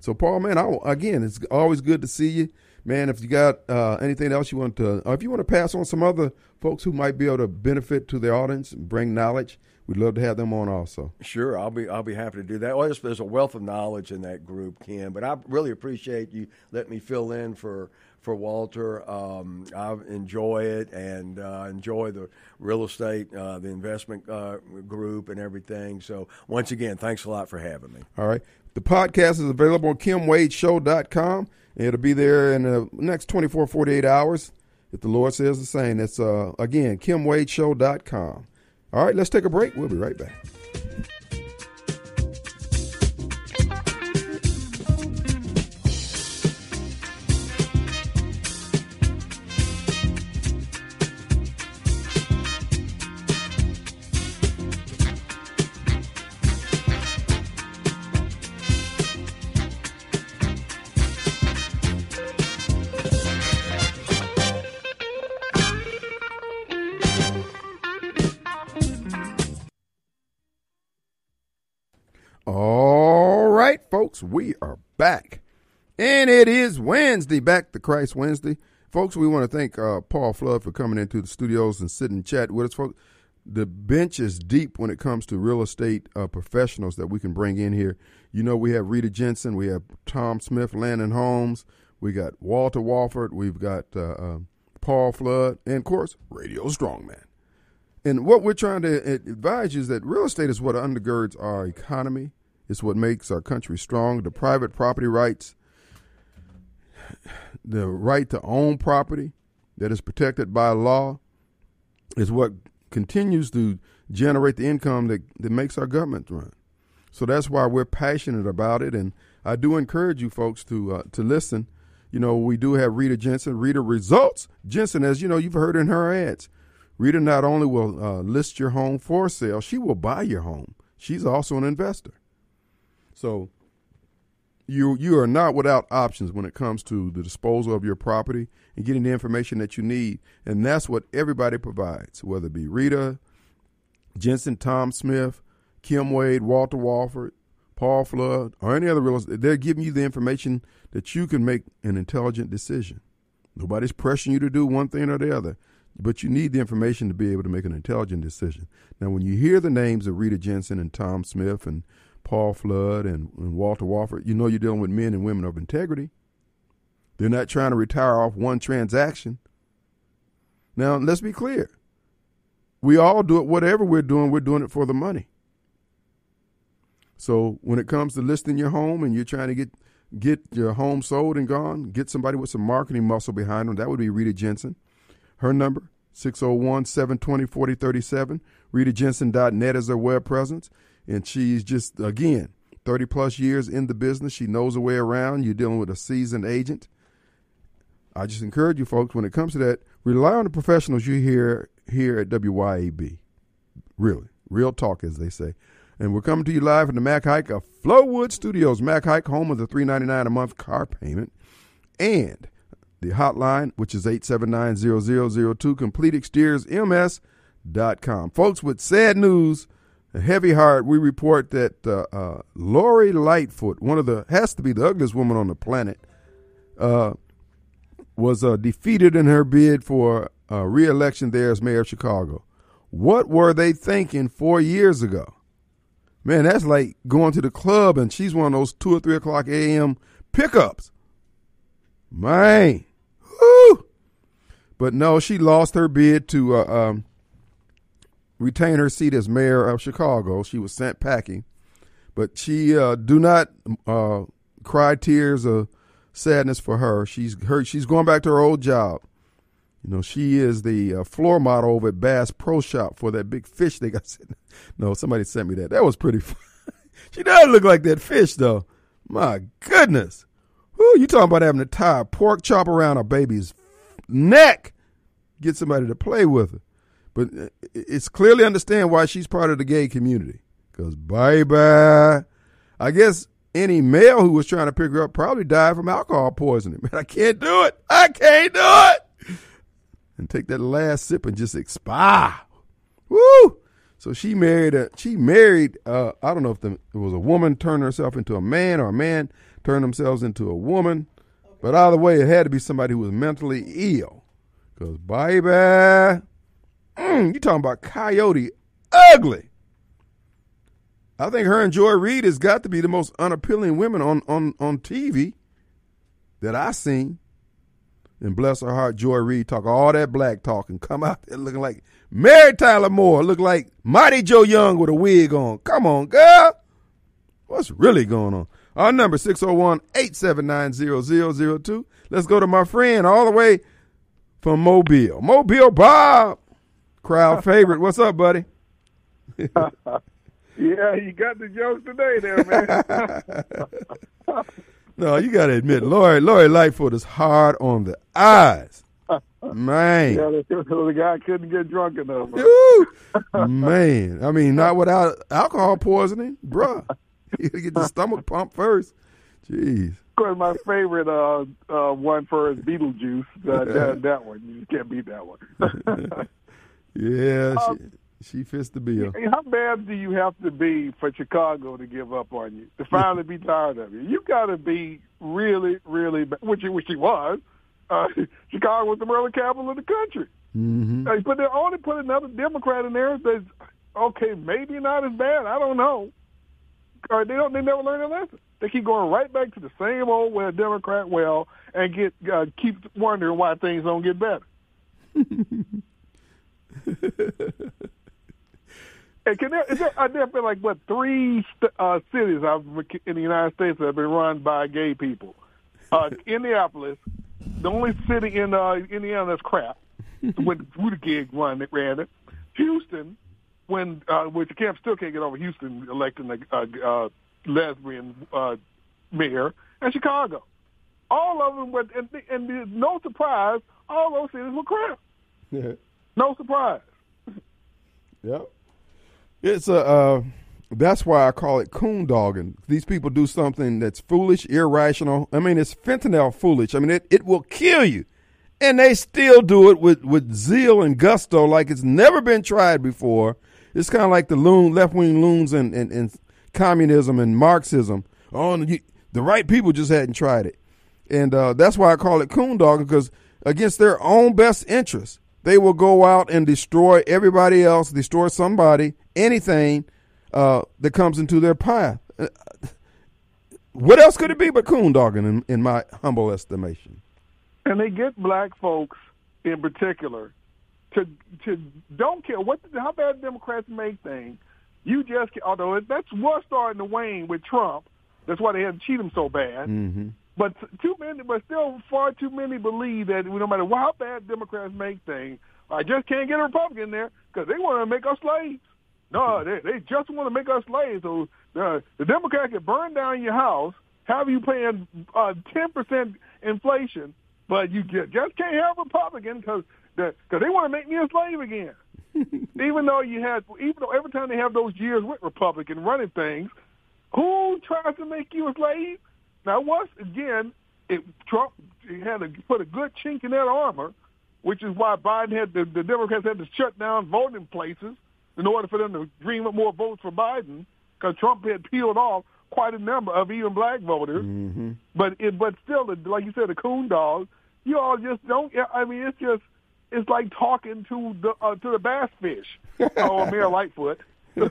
So, Paul, man, I, again, it's always good to see you, man. If you got uh, anything else you want to, or if you want to pass on some other folks who might be able to benefit to the audience and bring knowledge, we'd love to have them on also. Sure, I'll be I'll be happy to do that. Well, there's, there's a wealth of knowledge in that group, Ken. But I really appreciate you letting me fill in for for Walter. Um, I enjoy it and uh, enjoy the real estate, uh, the investment uh, group, and everything. So once again, thanks a lot for having me. All right. The podcast is available on kimwadeshow.com. It'll be there in the next 24, 48 hours, if the Lord says the same. It's, uh, again, kimwadeshow.com. All right, let's take a break. We'll be right back. All right, folks, we are back. And it is Wednesday, back to Christ Wednesday. Folks, we want to thank uh, Paul Flood for coming into the studios and sitting and chat with us, folks. The bench is deep when it comes to real estate uh, professionals that we can bring in here. You know, we have Rita Jensen, we have Tom Smith, Landon Holmes, we got Walter Wofford, we've got uh, uh Paul Flood, and of course, Radio Strongman. And what we're trying to advise you is that real estate is what undergirds our economy. It's what makes our country strong. The private property rights, the right to own property that is protected by law, is what continues to generate the income that, that makes our government run. So that's why we're passionate about it. And I do encourage you folks to uh, to listen. You know, we do have Rita Jensen. Rita Results Jensen, as you know, you've heard in her ads. Rita not only will uh, list your home for sale, she will buy your home. She's also an investor. So you you are not without options when it comes to the disposal of your property and getting the information that you need. And that's what everybody provides, whether it be Rita, Jensen, Tom Smith, Kim Wade, Walter Wofford, Paul Flood, or any other real estate. They're giving you the information that you can make an intelligent decision. Nobody's pressuring you to do one thing or the other. But you need the information to be able to make an intelligent decision. Now, when you hear the names of Rita Jensen and Tom Smith and Paul Flood and, and Walter Wofford, you know you're dealing with men and women of integrity. They're not trying to retire off one transaction. Now, let's be clear. We all do it, whatever we're doing, we're doing it for the money. So when it comes to listing your home and you're trying to get get your home sold and gone, get somebody with some marketing muscle behind them. That would be Rita Jensen. Her number, 601 720 4037. RitaJensen.net is her web presence. And she's just, again, 30 plus years in the business. She knows her way around. You're dealing with a seasoned agent. I just encourage you folks, when it comes to that, rely on the professionals you hear here at WYAB. Really. Real talk, as they say. And we're coming to you live from the Mac Haik of Flowood Studios. Mac Haik, home of the 399 a month car payment. And the hotline, which is 879-0002, CompleteExteriorsMS.com. Folks, with sad news, a heavy heart, we report that uh, uh, Lori Lightfoot, one of the, has to be the ugliest woman on the planet, uh, was uh, defeated in her bid for uh, re-election there as mayor of Chicago. What were they thinking four years ago? Man, that's like going to the club and she's one of those two or three o'clock a.m. pickups. Man, Woo! But no, she lost her bid to uh, um, retain her seat as mayor of Chicago. She was sent packing. But she uh, do not uh, cry tears of sadness for her. She's her, she's going back to her old job. You know, she is the uh, floor model over at Bass Pro Shop for that big fish they got. No, somebody sent me that. That was pretty. she does look like that fish, though. My goodness. Whoo, you talking about having to tie a pork chop around a baby's neck, get somebody to play with her. But uh, it's clearly understand why she's part of the gay community. Because bye bye. I guess any male who was trying to pick her up probably died from alcohol poisoning. Man, I can't do it. I can't do it. And take that last sip and just expire. Woo! So she married a she married uh, I don't know if the, it was a woman turned herself into a man or a man turned themselves into a woman, but either way it had to be somebody who was mentally ill. Cause baby, mm, you talking about Coyote ugly. I think her and Joy Reid has got to be the most unappealing women on on on TV that I seen. And bless her heart, Joy Reid talk all that black talk and come out there looking like Mary Tyler Moore, look like Mighty Joe Young with a wig on. Come on, girl. What's really going on? Our number 601-879-0002. Let's go to my friend all the way from Mobile. Mobile Bob, crowd favorite. What's up, buddy? Yeah, you got the jokes today, there, man. no, you got to admit, Lori Lori Lightfoot is hard on the eyes. Man, yeah, the, guy couldn't get drunk enough. man, I mean, not without alcohol poisoning, bruh. You gotta get the stomach pumped first. Jeez. Of course, my favorite uh, uh, one for is Beetlejuice. Uh, that, that one, you just can't beat that one. Yeah. Um, she, she fits the bill. How bad do you have to be for Chicago to give up on you, to finally be tired of you? You got to be really, really bad, which, which she was. Uh, Chicago was the murder capital of the country. Mm-hmm. Uh, but they only put another Democrat in there that's, okay, maybe not as bad. I don't know. Or they don't. They never learn a lesson. They keep going right back to the same old well, Democrat well, and get uh, keep wondering why things don't get better. And can there, is there, uh, there been like what three uh, cities in the United States that have been run by gay people? Uh, Indianapolis, the only city in uh, Indiana that's crap. when Buttigieg run it, ran it. Houston, when uh, which you can't still can't get over Houston electing a uh, uh, lesbian uh, mayor, and Chicago. All of them were, and, and no surprise, all those cities were crap. Yeah. No surprise. Yep. It's a. Uh, that's why I call it coon dogging. These people do something that's foolish, irrational. I mean, it's fentanyl foolish. I mean, it, it will kill you. And they still do it with, with zeal and gusto like it's never been tried before. It's kind of like the loon, left wing loons and, and, and communism and Marxism. Oh, the, the right people just hadn't tried it. And uh, that's why I call it coon dogging because against their own best interest, they will go out and destroy everybody else, destroy somebody, anything uh, that comes into their path. Uh, what else could it be but coon dogging, in, in my humble estimation? And they get black folks in particular to to don't care what how bad Democrats make things. You just although that's was starting to wane with Trump. That's why they had to cheat him so bad. Mm-hmm. But too many, but still far too many believe that no matter how bad Democrats make things, I just can't get a Republican there because they want to make us slaves. No, they they just want to make us slaves. So uh, the Democrat can burn down your house, have you paying uh, ten uh, percent inflation, but you just can't have a Republican because because they want to make me a slave again. even though you had, even though every time they have those years with Republican running things, who tries to make you a slave? Now, once again, it, Trump had to put a good chink in that armor, which is why Biden had the, the Democrats had to shut down voting places in order for them to dream up more votes for Biden, because Trump had peeled off quite a number of even black voters. Mm-hmm. But it, but still, like you said, the coon dog. You all just don't. I mean, it's just it's like talking to the uh, to the bass fish. oh, Mayor Lightfoot. yeah,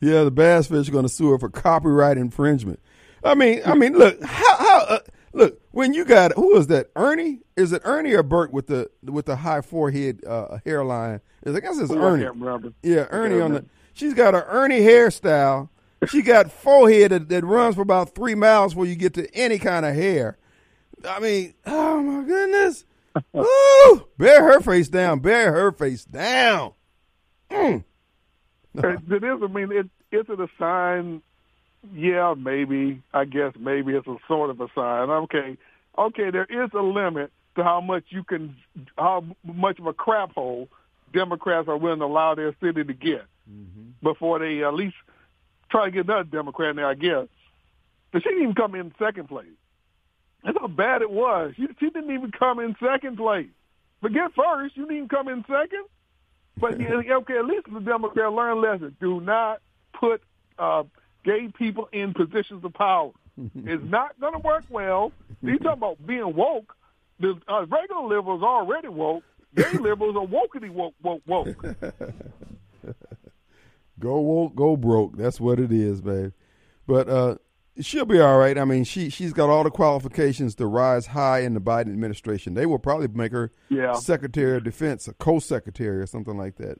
the bass fish are going to sue her for copyright infringement. I mean, I mean, look, how, how uh, look when you got who is that? Ernie? Is it Ernie or Bert with the with the high forehead uh, hairline? I guess it's Ernie. Yeah, Ernie on the. She's got an Ernie hairstyle. She got forehead that, that runs for about three miles before you get to any kind of hair. I mean, oh my goodness. Ooh, bear her face down. Bear her face down. Mm. it is. I mean, it is it a sign yeah, maybe. I guess maybe it's a sort of a sign. Okay, okay. There is a limit to how much you can, how much of a crap hole Democrats are willing to allow their city to get mm-hmm. before they at least try to get another Democrat in there, I guess. But she didn't even come in second place. That's how bad it was. She, she didn't even come in second place. Forget first. You didn't even come in second. But yeah, okay, at least the Democrat learned a lesson. Do not put uh, gay people in positions of power. it's not going to work well. You talking about being woke? The uh, regular liberals are already woke. Gay liberals are wokety woke, woke, woke. go woke, go broke. That's what it is, babe. But uh, she'll be all right. I mean, she she's got all the qualifications to rise high in the Biden administration. They will probably make her yeah. Secretary of Defense, a co-secretary, or something like that.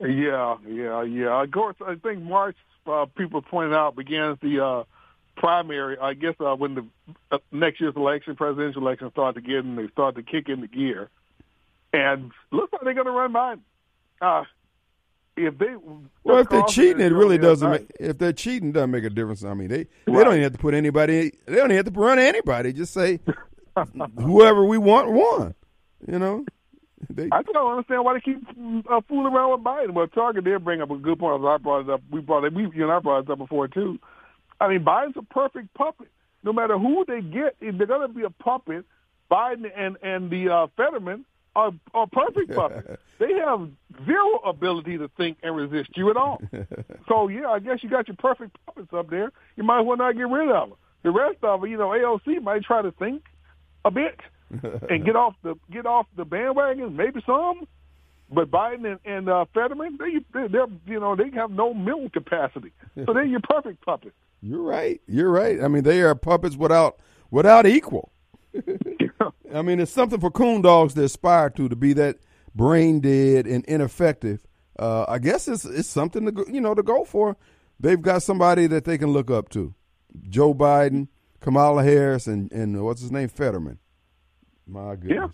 Yeah, yeah, yeah. Of course, I think March. Uh, people pointed out begins the uh, primary. I guess uh, when the uh, next year's election, presidential election, start to get and they start to kick into gear, and looks like they're going to run Biden. Uh, if they well, if they're cheating, it really doesn't. Make, if they're cheating, doesn't make a difference. I mean, they they Right. don't even have to put anybody. They don't even have to run anybody. Just say whoever we want won. You know, they I don't understand why they keep uh, fooling around with Biden. Well, Target did bring up a good point. I brought it up. We brought it. We you and I brought it up before too. I mean, Biden's a perfect puppet. No matter who they get, if they're going to be a puppet. Biden and and the uh, Fetterman are are perfect puppets. they have zero ability to think and resist you at all. so yeah, I guess you got your perfect puppets up there. You might as well not get rid of them. The rest of them, you know, AOC might try to think a bit and get off the get off the bandwagon, maybe some. But Biden and, and uh, Fetterman, they they're you know they have no mental capacity, so they're your perfect puppet. You're right. You're right. I mean, they are puppets without without equal. I mean, it's something for coon dogs to aspire to to be that brain dead and ineffective. Uh, I guess it's it's something to go, you know to go for. They've got somebody that they can look up to. Joe Biden, Kamala Harris, and and what's his name, Fetterman. My goodness, Yeah.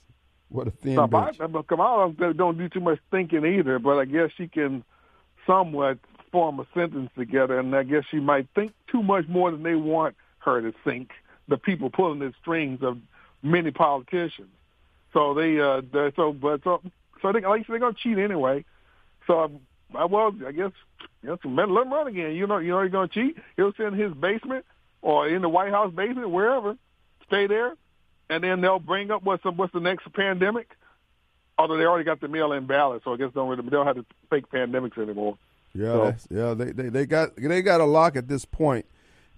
what a thin Now, bench. But Kamala don't do too much thinking either, but I guess she can somewhat form a sentence together, and I guess she might think too much more than they want her to think. The people pulling the strings of many politicians, so they, uh, they're so, but so, so they, like they're gonna cheat anyway. So, um, I well, I guess, you know, let him run again. You know, you know, he's gonna cheat. He'll sit in his basement or in the White House basement, wherever, stay there, and then they'll bring up what's the, what's the next pandemic. Although they already got the mail-in ballot, so I guess don't really, they don't have to fake pandemics anymore. Yeah, So- yeah, they, they they got they got a lock at this point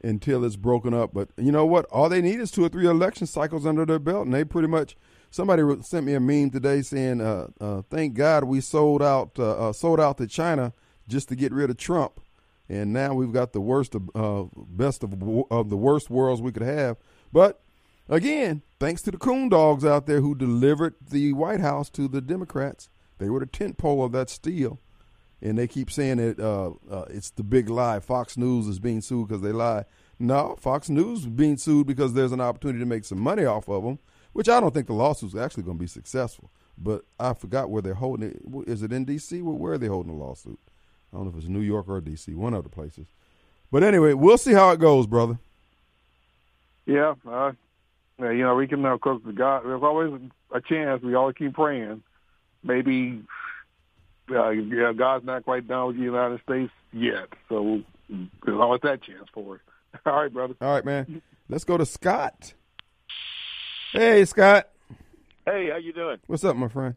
until it's broken up. But you know what? All they need is two or three election cycles under their belt, and they pretty much. Somebody sent me a meme today saying, uh, uh, "Thank God we sold out uh, uh, sold out to China just to get rid of Trump, and now we've got the worst of uh, best of of the worst worlds we could have." But again, thanks to the coon dogs out there who delivered the White House to the Democrats, they were the tent pole of that steal. and they keep saying that uh, uh, it's the big lie. Fox News is being sued because they lie. No, Fox News is being sued because there's an opportunity to make some money off of them, which I don't think the lawsuit's actually going to be successful. But I forgot where they're holding it. Is it in D.C.? Where, are they holding the lawsuit? I don't know if it's New York or D.C., one of the places. But anyway, we'll see how it goes, brother. Yeah, uh, yeah, you know, we can, of course, God, there's always a chance. We always keep praying. Maybe, uh, yeah, God's not quite done with the United States yet, so there's always that chance for it. All right, brother. All right, man. Let's go to Scott. Hey, Scott. Hey, how you doing? What's up, my friend?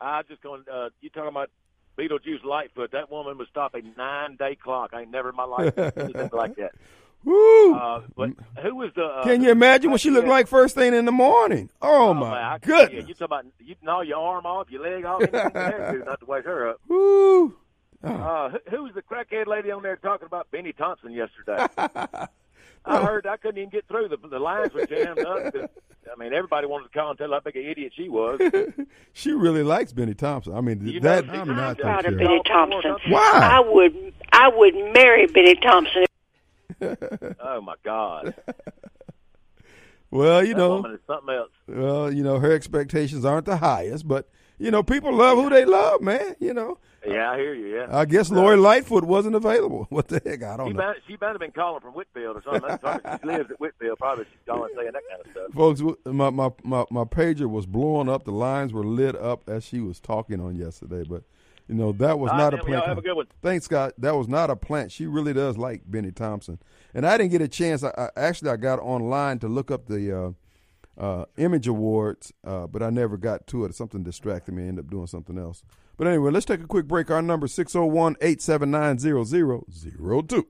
I just going. Uh, you talking about Beetlejuice Lightfoot? That woman would stop a nine day clock. I ain't never in my life seen anything like that. Woo! Uh, but who was the? Uh, Can you imagine what she looked like first thing in the morning? Oh, man, my I can- Yeah, goodness! you talking about you gnaw your arm off, your leg off, anything you had to not to wake her up. Woo! Oh. Uh, who, who was the crackhead lady on there talking about Bennie Thompson yesterday? I heard I couldn't even get through. The, the lines were jammed up. 'cause, I mean, everybody wanted to call and tell how big an idiot she was. she really likes Bennie Thompson. I mean, You that know, I'm I'm not proud too of sure. Bennie Bennie Thompson. Why? I would I would marry Bennie Thompson. Oh my God! Well, you that know, something else. well, you know, her expectations aren't the highest, but you know, people love who they love, man. You know, Yeah, I hear you. Yeah. I guess Lori Lightfoot wasn't available. What the heck? I don't know. might, she might have been calling from Whitfield or something. She lives at Whitfield. Probably she's calling saying that kind of stuff. Folks, my, my, my, my pager was blowing up. The lines were lit up as she was talking on yesterday. But You know, that was All not right, a plant. have a good one. Thanks, Scott. That was not a plant. She really does like Bennie Thompson. And I didn't get a chance. I, I actually I got online to look up the uh, uh, image awards, uh, but I never got to it. Something distracted me. I ended up doing something else. But anyway, let's take a quick break. Our number 601-879-0002.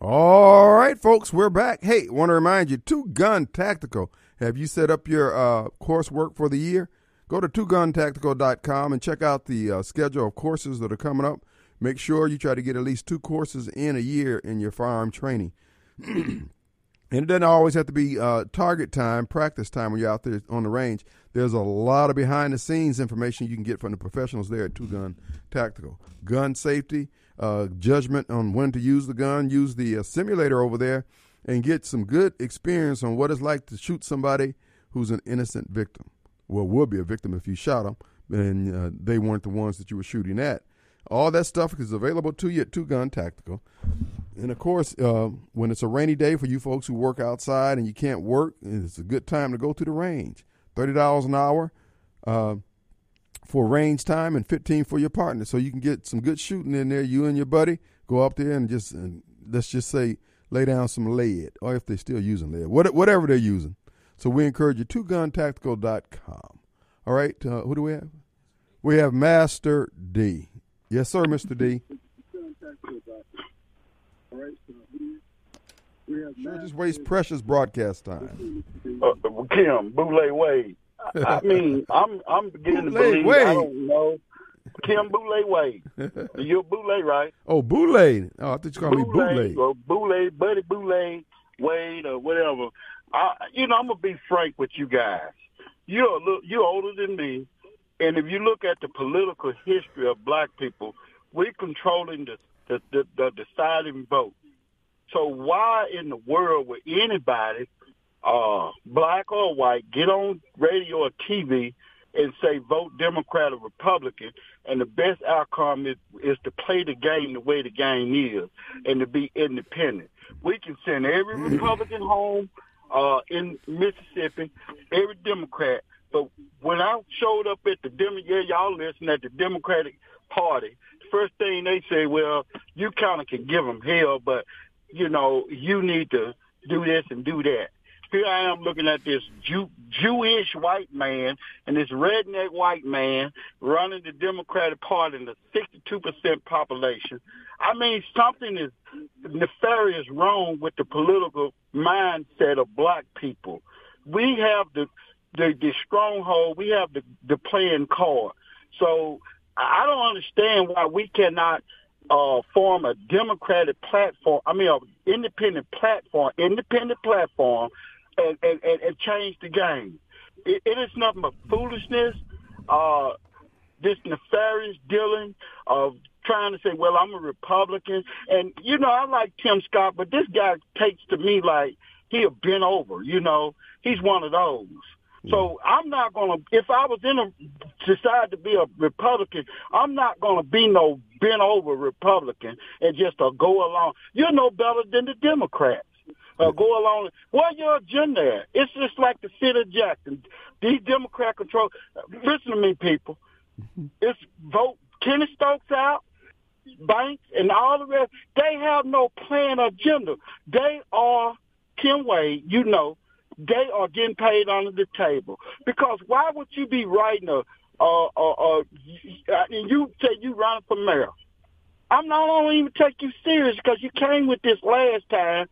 All right, folks, we're back. Hey, want to remind you, Two Gun Tactical. Have you set up your uh, coursework for the year? Go to twoguntactical.com and check out the uh, schedule of courses that are coming up. Make sure you try to get at least two courses in a year in your firearm training. and it doesn't always have to be uh, target time, practice time when you're out there on the range. There's a lot of behind the scenes information you can get from the professionals there at Two Gun Tactical. Gun safety, uh, judgment on when to use the gun, use the uh, simulator over there, and get some good experience on what it's like to shoot somebody who's an innocent victim. Well, would be a victim if you shot them, and uh, they weren't the ones that you were shooting at. All that stuff is available to you at Two Gun Tactical. And of course, uh, when it's a rainy day for you folks who work outside and you can't work, it's a good time to go to the range. Thirty dollars an hour uh, for range time and fifteen for your partner, so you can get some good shooting in there. You and your buddy go up there and just and let's just say lay down some lead, or if they're still using lead, what, whatever they're using. So we encourage you. to TwoGunTactical.com. All right, uh, who do we have? We have Master D. Yes, sir, Mister D. Sure, just waste precious broadcast time. uh, Kim Boulay Wade. I, mean, I'm I'm beginning to Boulay believe. Wade. I don't know. Kim Boulay Wade. You're Boulay, right? Oh, Boulay. Oh, I thought you called me Boulay. or Boulay, Buddy Boulay, Wade, or whatever. I, you know, I'm gonna be frank with you guys. You're a little, you're older than me, and if you look at the political history of black people, we're controlling the the, the, the deciding vote. So why in the world would anybody, uh, black or white, get on radio or TV and say vote Democrat or Republican, and the best outcome is, is to play the game the way the game is and to be independent. We can send every Republican home uh, in Mississippi, every Democrat. But when I showed up at the Demo, yeah, y'all listen at the Democratic Party, the first thing they say, well, you kind of can give them hell, but you know, you need to do this and do that. Here I am looking at this Jew, Jewish white man and this redneck white man running the Democratic Party in the 62% population. I mean, something is nefarious wrong with the political mindset of black people. We have the the, the stronghold. We have the the playing card. So I don't understand why we cannot uh, form a democratic platform. I mean, an independent platform, independent platform, and, and, and, and change the game. It, it is nothing but foolishness. Uh, this nefarious dealing of trying to say, well, I'm a Republican. And, you know, I like Tim Scott, but this guy takes to me like he a bent over, you know. He's one of those. So I'm not going to, if I was in a, decide to be a Republican, I'm not going to be no bent over Republican and just uh, go along. You're no better than the Democrats. Uh, go along. What your agenda? It's just like the city of Jackson. These Democrat control. Listen to me, people. It's vote Kenny Stokes out, Banks, and all the rest. They have no plan agenda. They are Kim Wade. You know, they are getting paid under the table. Because why would you be writing a uh, uh, uh, and you say you running for mayor? I'm not going to even take you serious because you came with this last time,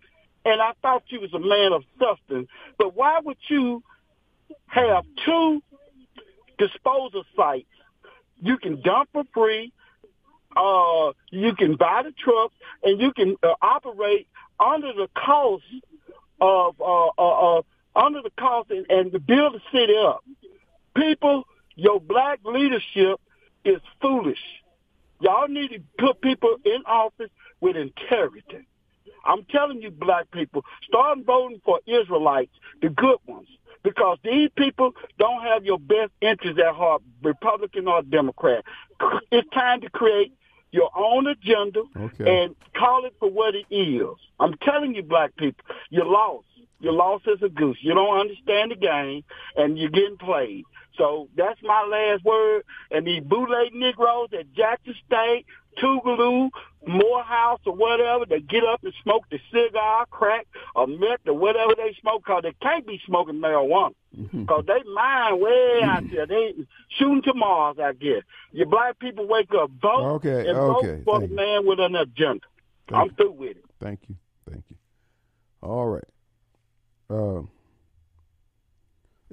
and I thought you was a man of substance. But why would you have two disposal sites? You can dump for free. Uh, you can buy the truck, and you can uh, operate under the cost of uh, uh, uh, under the cost and, and to build the city up. People, your black leadership is foolish. Y'all need to put people in office with integrity. I'm telling you, black people, start voting for Israelites, the good ones, because these people don't have your best interests at heart, Republican or Democrat. It's time to create your own agenda Okay. and call it for what it is. I'm telling you, black people, you're lost. You're lost as a goose. You don't understand the game, and you're getting played. So that's my last word. And these bootleg Negroes at Jackson State, Tougaloo, Morehouse, or whatever, they get up and smoke the cigar, crack, or meth, or whatever they smoke, because they can't be smoking marijuana. Because they mind way out there. They shooting to Mars, I guess. Your black people wake up, vote, Okay, and okay, vote for thank you. man with an agenda. Thank I'm you. through with it. Thank you. Thank you. All right. Uh,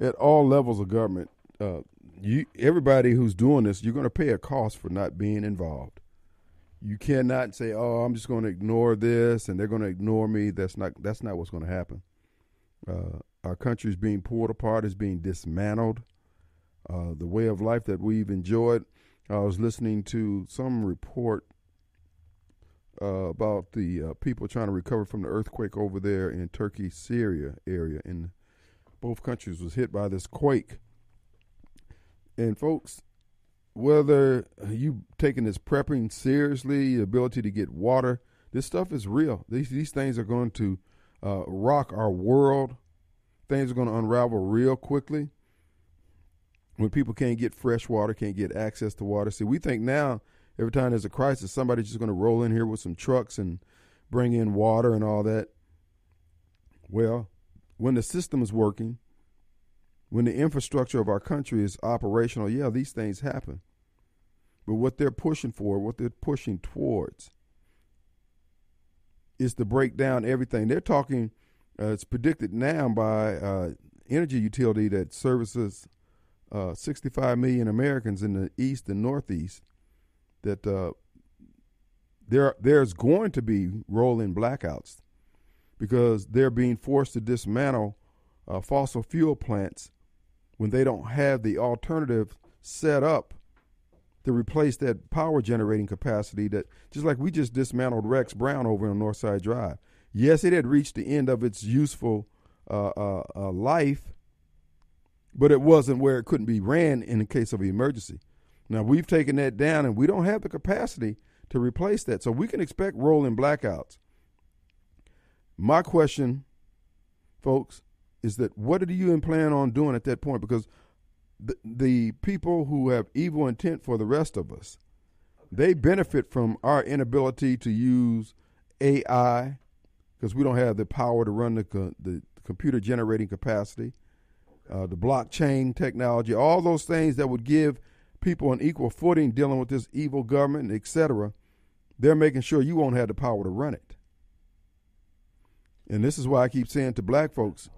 at all levels of government, uh, you everybody who's doing this, you're going to pay a cost for not being involved. You cannot say, "Oh, I'm just going to ignore this," and they're going to ignore me. That's not that's not what's going to happen. Uh, our country is being pulled apart. Is being dismantled. Uh, the way of life that we've enjoyed. I was listening to some report uh, about the uh, people trying to recover from the earthquake over there in Turkey, Syria area, and both countries was hit by this quake. And folks, whether you taking this prepping seriously, the ability to get water, this stuff is real. These these things are going to uh, rock our world. Things are going to unravel real quickly. When people can't get fresh water, can't get access to water. See, we think now every time there's a crisis, somebody's just going to roll in here with some trucks and bring in water and all that. Well, when the system is working, when the infrastructure of our country is operational, yeah, these things happen. But what they're pushing for, what they're pushing towards, is to break down everything. They're talking, uh, it's predicted now by uh, energy utility that services uh, 65 million Americans in the east and northeast that uh, there there's going to be rolling blackouts because they're being forced to dismantle uh, fossil fuel plants when they don't have the alternative set up to replace that power generating capacity that just like we just dismantled Rex Brown over on Northside Drive. Yes, it had reached the end of its useful uh, uh, uh, life, but it wasn't where it couldn't be ran in the case of emergency. Now we've taken that down, and we don't have the capacity to replace that, so we can expect rolling blackouts. My question, folks, is that what do you plan on doing at that point? Because the, the people who have evil intent for the rest of us, they benefit from our inability to use AI because we don't have the power to run the co- the computer generating capacity, uh, the blockchain technology, all those things that would give people an equal footing dealing with this evil government, etc. They're making sure you won't have the power to run it. And this is why I keep saying to black folks,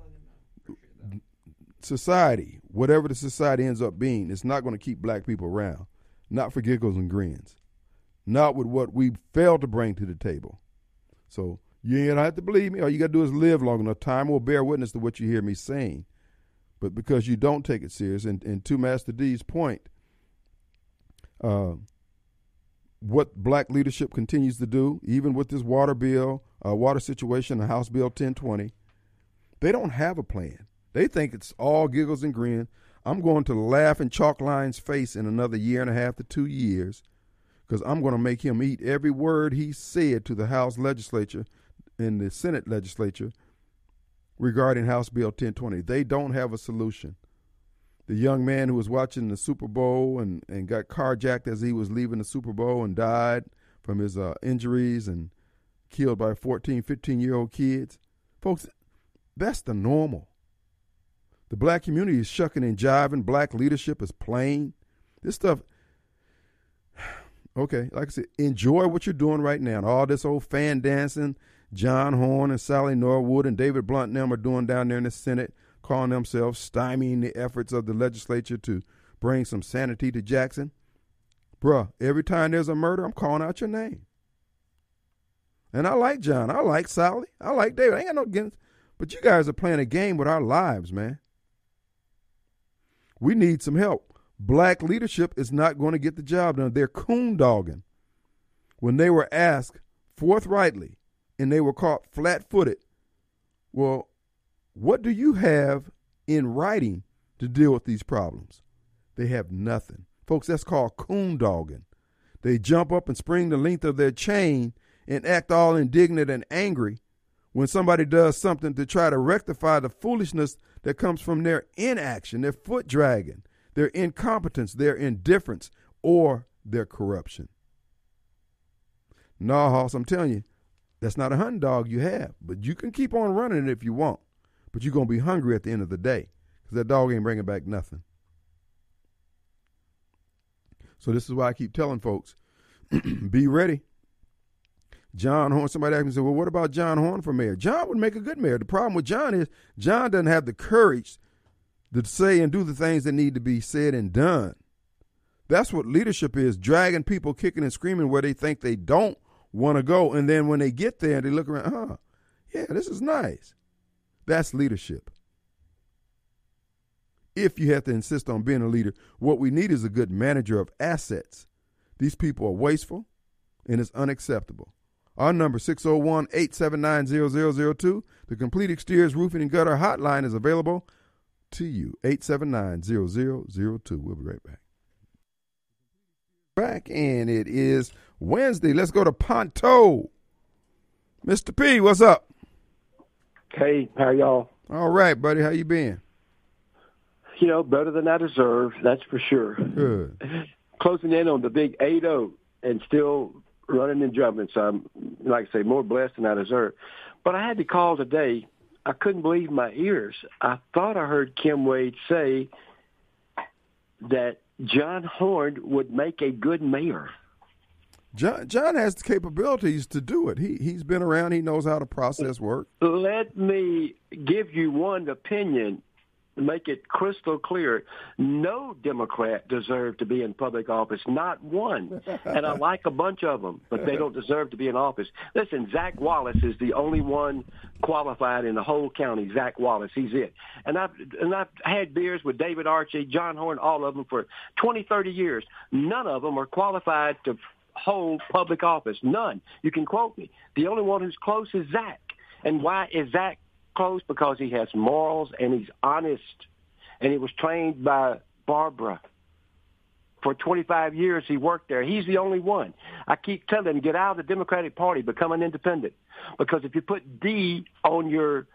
society, whatever the society ends up being, it's not going to keep black people around. Not for giggles and grins. Not with what we failed to bring to the table. So you don't have to believe me. All you got to do is live long enough. Time will bear witness to what you hear me saying. But because you don't take it serious, and, and to Master D's point, uh, what black leadership continues to do, even with this water bill, uh, water situation, the House Bill 1020, they don't have a plan. They think it's all giggles and grins. I'm going to laugh in Chalk Line's face in another year and a half to two years because I'm going to make him eat every word he said to the House legislature and the Senate legislature regarding House Bill 1020. They don't have a solution. The young man who was watching the Super Bowl and, and got carjacked as he was leaving the Super Bowl and died from his uh, injuries and killed by 14, 15 year old kids. Folks, that's the normal. The black community is shucking and jiving. Black leadership is playing. This stuff, okay, like I said, enjoy what you're doing right now. And all this old fan dancing, John Horhn and Sollie Norwood and David Blount and them are doing down there in the Senate, calling themselves stymieing the efforts of the legislature to bring some sanity to Jackson. Bruh, every time there's a murder, I'm calling out your name. And I like John. I like Sally. I like David. I ain't got no against. But you guys are playing a game with our lives, man. We need some help. Black leadership is not going to get the job done. They're coon dogging. When they were asked forthrightly and they were caught flat footed, well, what do you have in writing to deal with these problems? They have nothing. Folks, that's called coon dogging. They jump up and spring the length of their chain and act all indignant and angry when somebody does something to try to rectify the foolishness that comes from their inaction, their foot dragging, their incompetence, their indifference, or their corruption. No, Hoss, I'm telling you, that's not a hunting dog you have. But you can keep on running it if you want. But you're going to be hungry at the end of the day because that dog ain't bringing back nothing. So this is why I keep telling folks, be ready. John Horhn. somebody asked me, said, well, what about John Horhn for mayor? John would make a good mayor. The problem with John is John doesn't have the courage to say and do the things that need to be said and done. That's what leadership is dragging people kicking and screaming where they think they don't want to go. And then when they get there, they look around, huh, yeah, this is nice. That's leadership. If you have to insist on being a leader, what we need is a good manager of assets. These people are wasteful and it's unacceptable. Our number 601-879-0002. The complete exteriors roofing and gutter hotline is available to you. 879-0002. We'll be right back. Back and it is Wednesday. Let's go to Ponto. Mr. P, what's up? Hey, how y'all? All right, buddy. How you been? You know, better than I deserve, that's for sure. Good. Closing in on the big 8-0 and still running and jumping. So I'm, like I say, more blessed than I deserve. But I had to call today. I couldn't believe my ears. I thought I heard Kim Wade say that John Horhn would make a good mayor. John John has the capabilities to do it. He he's been around. He knows how the process works. Let me give you one opinion make it crystal clear. No Democrat deserved to be in public office, not one. And I like a bunch of them, but they don't deserve to be in office. Listen, Zach Wallace is the only one qualified in the whole county. Zach Wallace, he's it. And I've and I've had beers with David Archie, John Horhn, all of them for 20, 30 years. None of them are qualified to hold public office. None. You can quote me. The only one who's close is Zach. And why is Zach close? Because he has morals and he's honest. And he was trained by Barbara. For 25 years, he worked there. He's the only one. I keep telling him, get out of the Democratic Party, become an independent. Because if you put D on your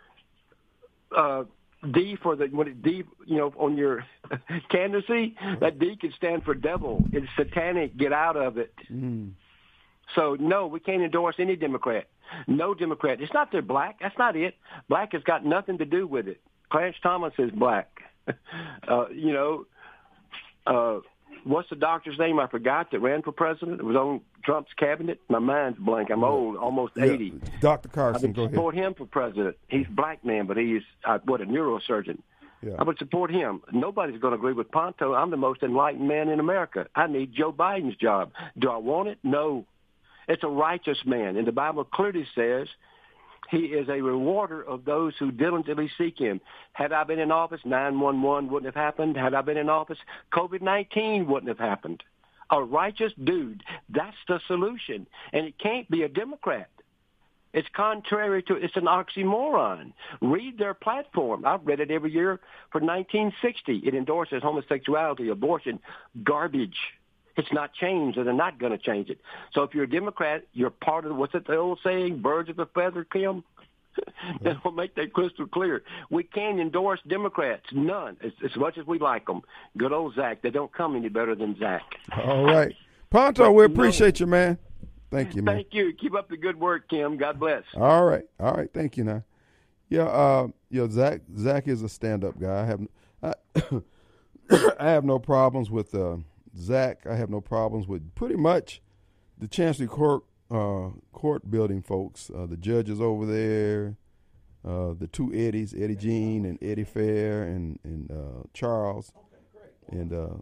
uh, D for the what it, D you know on your candidacy, that D could stand for devil. It's satanic. Get out of it. Mm. So no, we can't endorse any Democrat. No Democrat. It's not they're black. That's not it. Black has got nothing to do with it. Clarence Thomas is black. uh, you know, uh, what's the doctor's name? I forgot that ran for president. It was on Trump's cabinet. My mind's blank. I'm old, almost Yeah, 80. Dr. Carson, I would go ahead. support him for president. He's a black man, but he's uh, what a neurosurgeon. Yeah. I would support him. Nobody's going to agree with Ponto. I'm the most enlightened man in America. I need Joe Biden's job. Do I want it? No. It's a righteous man, and the Bible clearly says he is a rewarder of those who diligently seek him. Had I been in office, 911 wouldn't have happened. Had I been in office, COVID-19 wouldn't have happened. A righteous dude, that's the solution. And it can't be a Democrat. It's contrary to, it's an oxymoron. Read their platform. I've read it every year for 1960. It endorses homosexuality, abortion, garbage. It's not changed, and they're not going to change it. So if you're a Democrat, you're part of what's it the old saying, birds of a feather, Kim? that will make that crystal clear. We can't endorse Democrats, none, as, as much as we like them. Good old Zach. They don't come any better than Zach. All right. Ponto, we appreciate you, man. Thank you, man. Thank you. Keep up the good work, Kim. God bless. All right, all right. Thank you. Now, yeah, uh, yeah. Zach, Zach is a stand-up guy. I have, I, I have no problems with uh, Zach. I have no problems with pretty much the Chancery Court uh, court building folks. Uh, the judges over there, uh, the two Eddies, Eddie Jean and Eddie Fair, and and uh, Charles, and uh,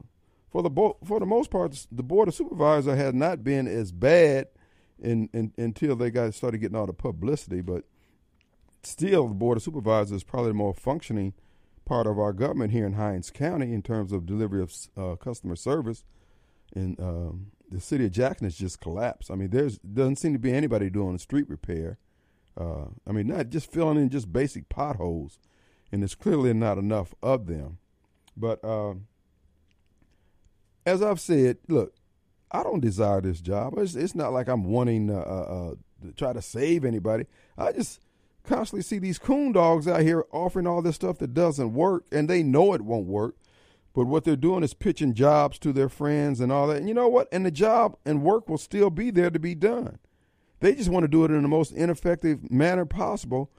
for the bo- for the most part, the board of supervisor had not been as bad in, in, until they got started getting all the publicity. But still, the board of supervisors is probably the more functioning part of our government here in Hinds County in terms of delivery of uh, customer service. And um, the city of Jackson has just collapsed. I mean, there's doesn't seem to be anybody doing street repair. Uh, I mean, not just filling in just basic potholes, and there's clearly not enough of them. But um, as I've said, look, I don't desire this job. It's, it's not like I'm wanting uh, uh, to try to save anybody. I just constantly see these coon dogs out here offering all this stuff that doesn't work, and they know it won't work. But what they're doing is pitching jobs to their friends and all that. And you know what? And the job and work will still be there to be done. They just want to do it in the most ineffective manner possible.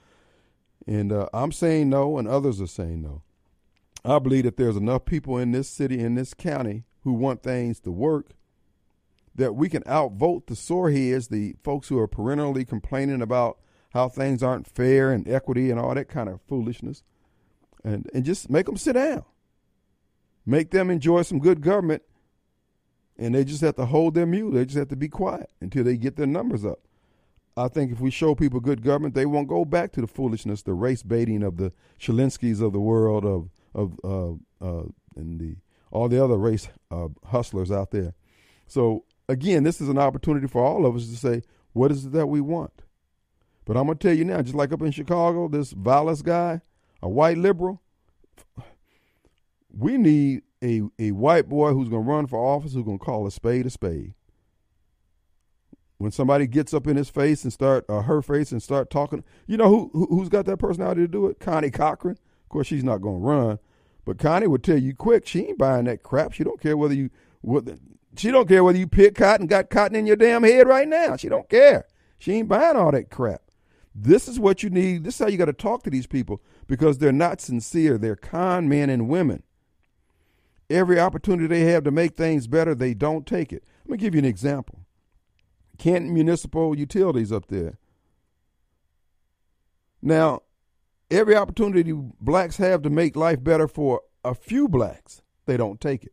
And uh, I'm saying no, and others are saying no. I believe that there's enough people in this city, in this county, who want things to work that we can outvote the soreheads, the folks who are perennially complaining about how things aren't fair and equity and all that kind of foolishness, and, and just make them sit down. Make them enjoy some good government, and they just have to hold their mule. They just have to be quiet until they get their numbers up. I think if we show people good government, they won't go back to the foolishness, the race baiting of the Shalinskys of the world, of of uh, uh, and the all the other race uh, hustlers out there. So again, this is an opportunity for all of us to say, what is it that we want? But I'm gonna tell you now, just like up in Chicago, this Vallas guy, a white liberal, we need a a white boy who's gonna run for office who's gonna call a spade a spade. When somebody gets up in his face and start uh, her face and start talking, you know who who's got that personality to do it? Connie Cochran. Of course, she's not gonna run, but Connie would tell you quick she ain't buying that crap. She don't care whether you what she don't care whether you pick cotton, got cotton in your damn head right now. She don't care. She ain't buying all that crap. This is what you need. This is how you got to talk to these people because they're not sincere. They're con men and women. Every opportunity they have to make things better, they don't take it. Let me give you an example. Canton Municipal Utilities up there. Now, every opportunity blacks have to make life better for a few blacks, they don't take it.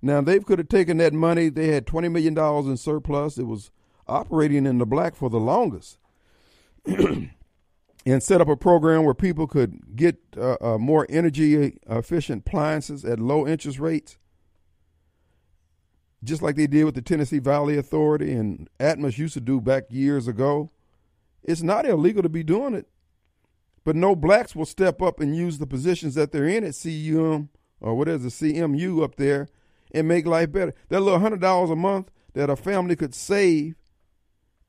Now they could have taken that money. They had twenty million dollars in surplus. It was operating in the black for the longest, and set up a program where people could get uh, uh, more energy efficient appliances at low interest rates, just like they did with the Tennessee Valley Authority and Atmos used to do back years ago. It's not illegal to be doing it, but no blacks will step up and use the positions that they're in at CUM or what is the CMU up there and make life better. That little hundred dollars a month that a family could save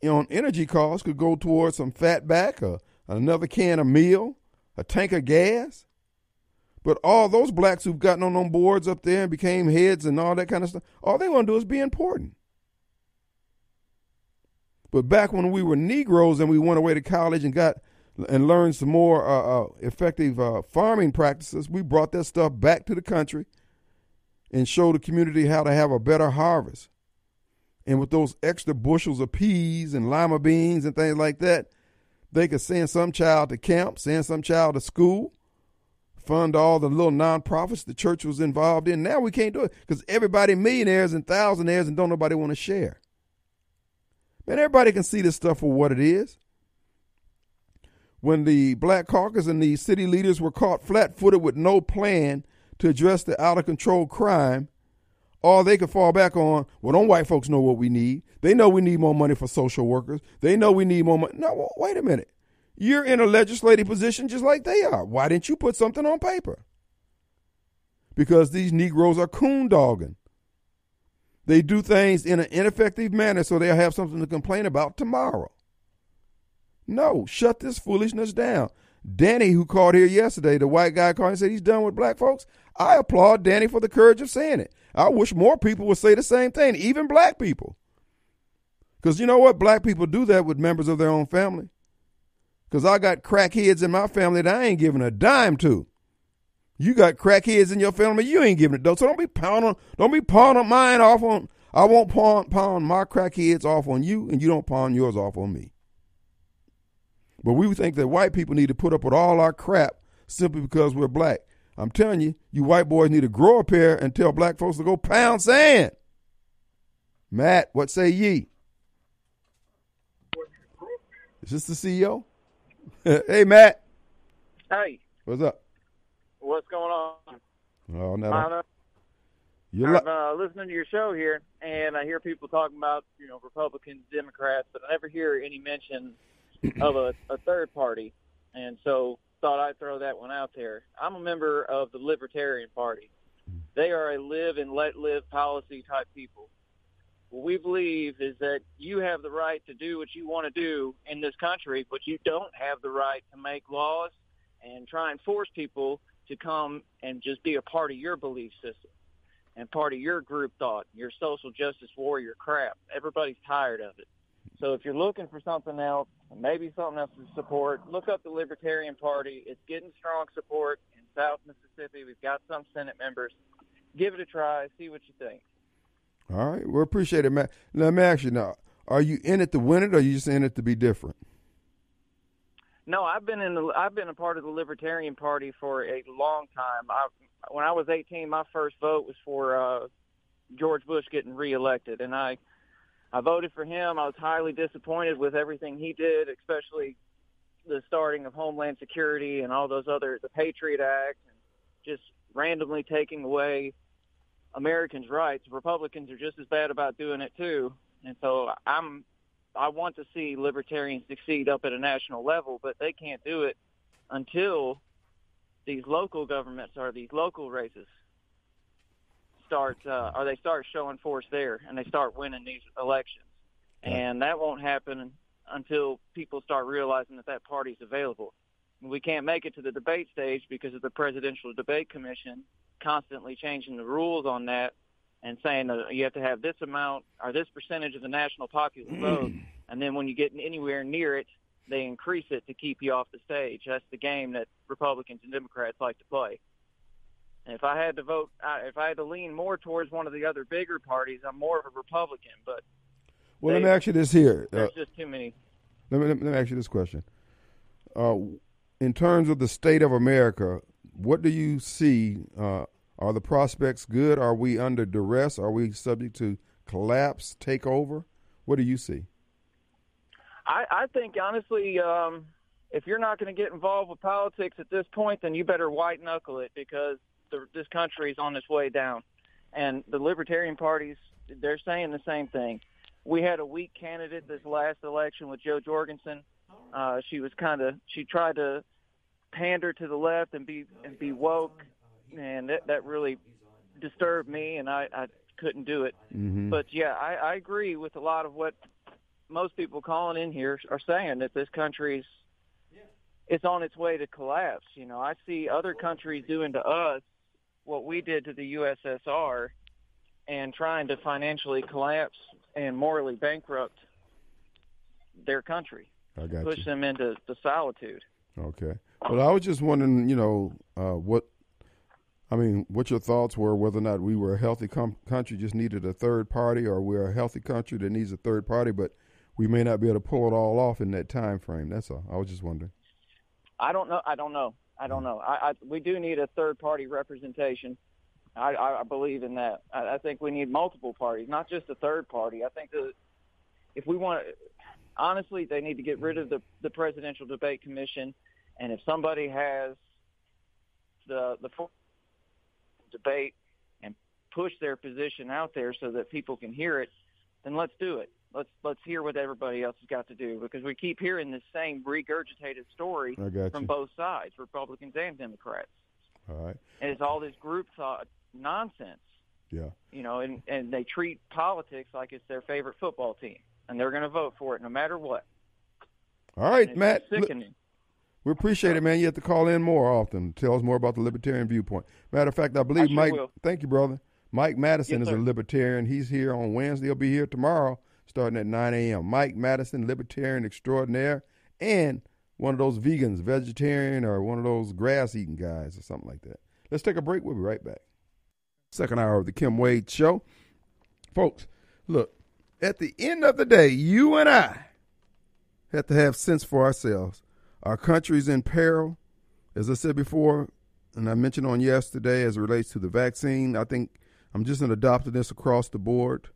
on energy costs could go towards some fat back or another can of meal, a tank of gas. But all those blacks who've gotten on them boards up there and became heads and all that kind of stuff, all they want to do is be important. But back when we were Negroes and we went away to college and got and learned some more uh, uh, effective uh, farming practices, we brought that stuff back to the country and showed the community how to have a better harvest. And with those extra bushels of peas and lima beans and things like that, they could send some child to camp, send some child to school, fund all the little nonprofits the church was involved in. Now we can't do it because everybody millionaires and thousandaires and don't nobody want to share. Man, everybody can see this stuff for what it is. When the Black Caucus and the city leaders were caught flat footed with no plan to address the out of control crime, all they could fall back on, well, don't white folks know what we need? They know we need more money for social workers. They know we need more money. No, wait a minute. You're in a legislative position just like they are. Why didn't you put something on paper? Because these Negroes are coon dogging. They do things in an ineffective manner so they'll have something to complain about tomorrow. No, shut this foolishness down. Danny, who called here yesterday, the white guy called and said he's done with black folks. I applaud Danny for the courage of saying it. I wish more people would say the same thing, even black people. Because you know what? Black people do that with members of their own family. Because I got crackheads in my family that I ain't giving a dime to. You got crackheads in your family, you ain't giving it though. So don't be pounding, don't be pawning mine off on. I won't pawn, pawn my crackheads off on you, and you don't pawn yours off on me. But we think that white people need to put up with all our crap simply because we're black. I'm telling you, you white boys need to grow up here and tell black folks to go pound sand. Matt, what say ye? Is this the CEO? hey, Matt. Hey. What's up? What's going on? Oh, no. Uh, You're I'm uh, listening to your show here, and I hear people talking about you know Republicans, Democrats, but I never hear any mention of a, a third party. And so thought I'd throw that one out there. I'm a member of the Libertarian Party. They are a live and let live policy type people. What we believe is that you have the right to do what you want to do in this country, but you don't have the right to make laws and try and force people to come and just be a part of your belief system and part of your group thought, your social justice warrior crap. Everybody's tired of it. So if you're looking for something else, maybe something else to support, look up the Libertarian Party. It's getting strong support in South Mississippi. We've got some Senate members. Give it a try. See what you think. All right. We appreciate it, Matt. Let me ask you now: Are you in it to win it, or are you just in it to be different? No, I've been in the I've been a part of the Libertarian Party for a long time. I when I was 18, my first vote was for uh George Bush getting reelected and I I voted for him. I was highly disappointed with everything he did, especially the starting of Homeland Security and all those other the Patriot Act and just randomly taking away Americans' rights. Republicans are just as bad about doing it too. And so I'm I want to see libertarians succeed up at a national level, but they can't do it until these local governments or these local races start uh, or they start showing force there and they start winning these elections. And that won't happen until people start realizing that that party's available. We can't make it to the debate stage because of the Presidential Debate Commission constantly changing the rules on that and saying that you have to have this amount or this percentage of the national popular vote, and then when you get anywhere near it, they increase it to keep you off the stage. That's the game that Republicans and Democrats like to play. And if I had to vote, if I had to lean more towards one of the other bigger parties, I'm more of a Republican. But well, they, let me ask you this here: there's uh, just too many. Let me, let me ask you this question: uh, In terms of the state of America, what do you see uh, are the prospects good? Are we under duress? Are we subject to collapse, takeover? What do you see? I, I think honestly, um, if you're not going to get involved with politics at this point, then you better white knuckle it because the, this country is on its way down. And the Libertarian parties, they're saying the same thing. We had a weak candidate this last election with Jo Jorgensen. Uh, she was kind of she tried to pander to the left and be and be woke and that that really disturbed me, and I, I couldn't do it. Mm-hmm. But yeah, I, I agree with a lot of what most people calling in here are saying that this country's it's on its way to collapse. You know, I see other countries doing to us what we did to the USSR and trying to financially collapse and morally bankrupt their country. I got push you. them into the solitude. Okay. Well, I was just wondering, you know, uh, what I mean, what your thoughts were whether or not we were a healthy com- country, just needed a third party, or we're a healthy country that needs a third party, but we may not be able to pull it all off in that time frame. That's all. I was just wondering. I don't know. I don't know. I don't hmm. know. I, I we do need a third party representation. I, I believe in that. I, I think we need multiple parties, not just a third party. I think that if we want, honestly, they need to get rid of the the presidential debate commission, and if somebody has the the debate and push their position out there so that people can hear it, then let's do it. Let's let's hear what everybody else has got to do because we keep hearing the same regurgitated story from you. both sides, Republicans and Democrats. All right. And it's all this group thought nonsense. Yeah. You know, and and they treat politics like it's their favorite football team, and they're going to vote for it no matter what. All right, Matt. Sickening. We appreciate it, man. You have to call in more often. Tell us more about the libertarian viewpoint. Matter of fact, I believe I sure Mike. will. Thank you, brother. Mike Madison Yes, is a libertarian. He's here on Wednesday. He'll be here tomorrow, starting at 9 a.m. Mike Madison, libertarian extraordinaire, and one of those vegans, vegetarian, or one of those grass eating guys, or something like that. Let's take a break. We'll be right back. Second hour of the Kim Wade Show, folks. Look, at the end of the day, you and I have to have sense for ourselves. Our country's in peril. As I said before, and I mentioned on yesterday as it relates to the vaccine, I think I'm just to this across the board.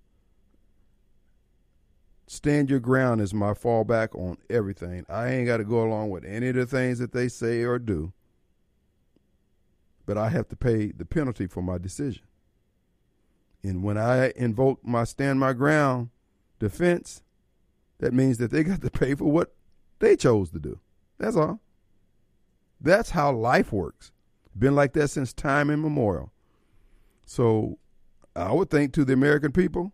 Stand your ground is my fallback on everything. I ain't got to go along with any of the things that they say or do, but I have to pay the penalty for my decision. And when I invoke my stand my ground defense, that means that they got to pay for what they chose to do. That's all. That's how life works. Been like that since time immemorial. So I would think to the American people,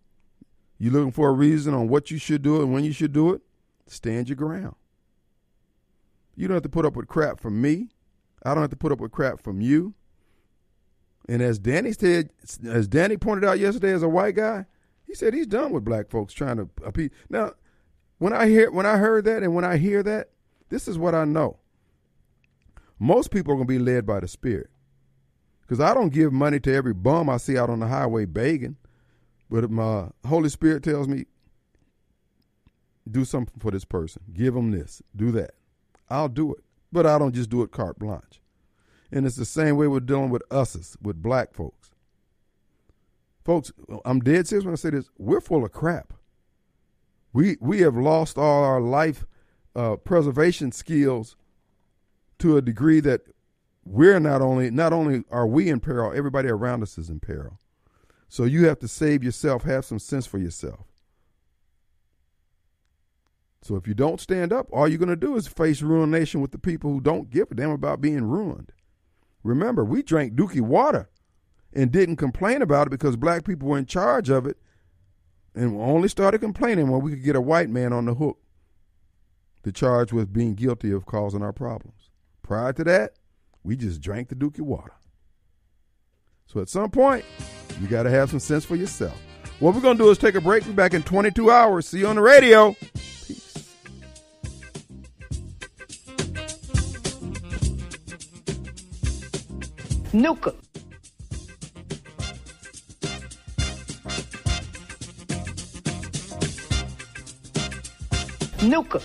you looking for a reason on what you should do and when you should do it, stand your ground. You don't have to put up with crap from me. I don't have to put up with crap from you. And as Danny said, as Danny pointed out yesterday, as a white guy, he said he's done with black folks trying to appease. Now, when I hear when I heard that and when I hear that, this is what I know. Most people are going to be led by the Spirit. Because I don't give money to every bum I see out on the highway begging. But if my Holy Spirit tells me, do something for this person. Give them this. Do that. I'll do it. But I don't just do it carte blanche. And it's the same way we're dealing with us, with black folks. Folks, I'm dead serious when I say this. We're full of crap. We we have lost all our life uh, preservation skills to a degree that we're not only not only are we in peril, everybody around us is in peril. So you have to save yourself, have some sense for yourself. So if you don't stand up, all you're going to do is face ruination with the people who don't give a damn about being ruined. Remember, we drank Dookie water and didn't complain about it because black people were in charge of it and only started complaining when we could get a white man on the hook to charge with being guilty of causing our problems. Prior to that, we just drank the Dookie water. So at some point, you got to have some sense for yourself. What we're going to do is take a break. We're back in 22 hours. See you on the radio. Peace. Nuka. Nuka.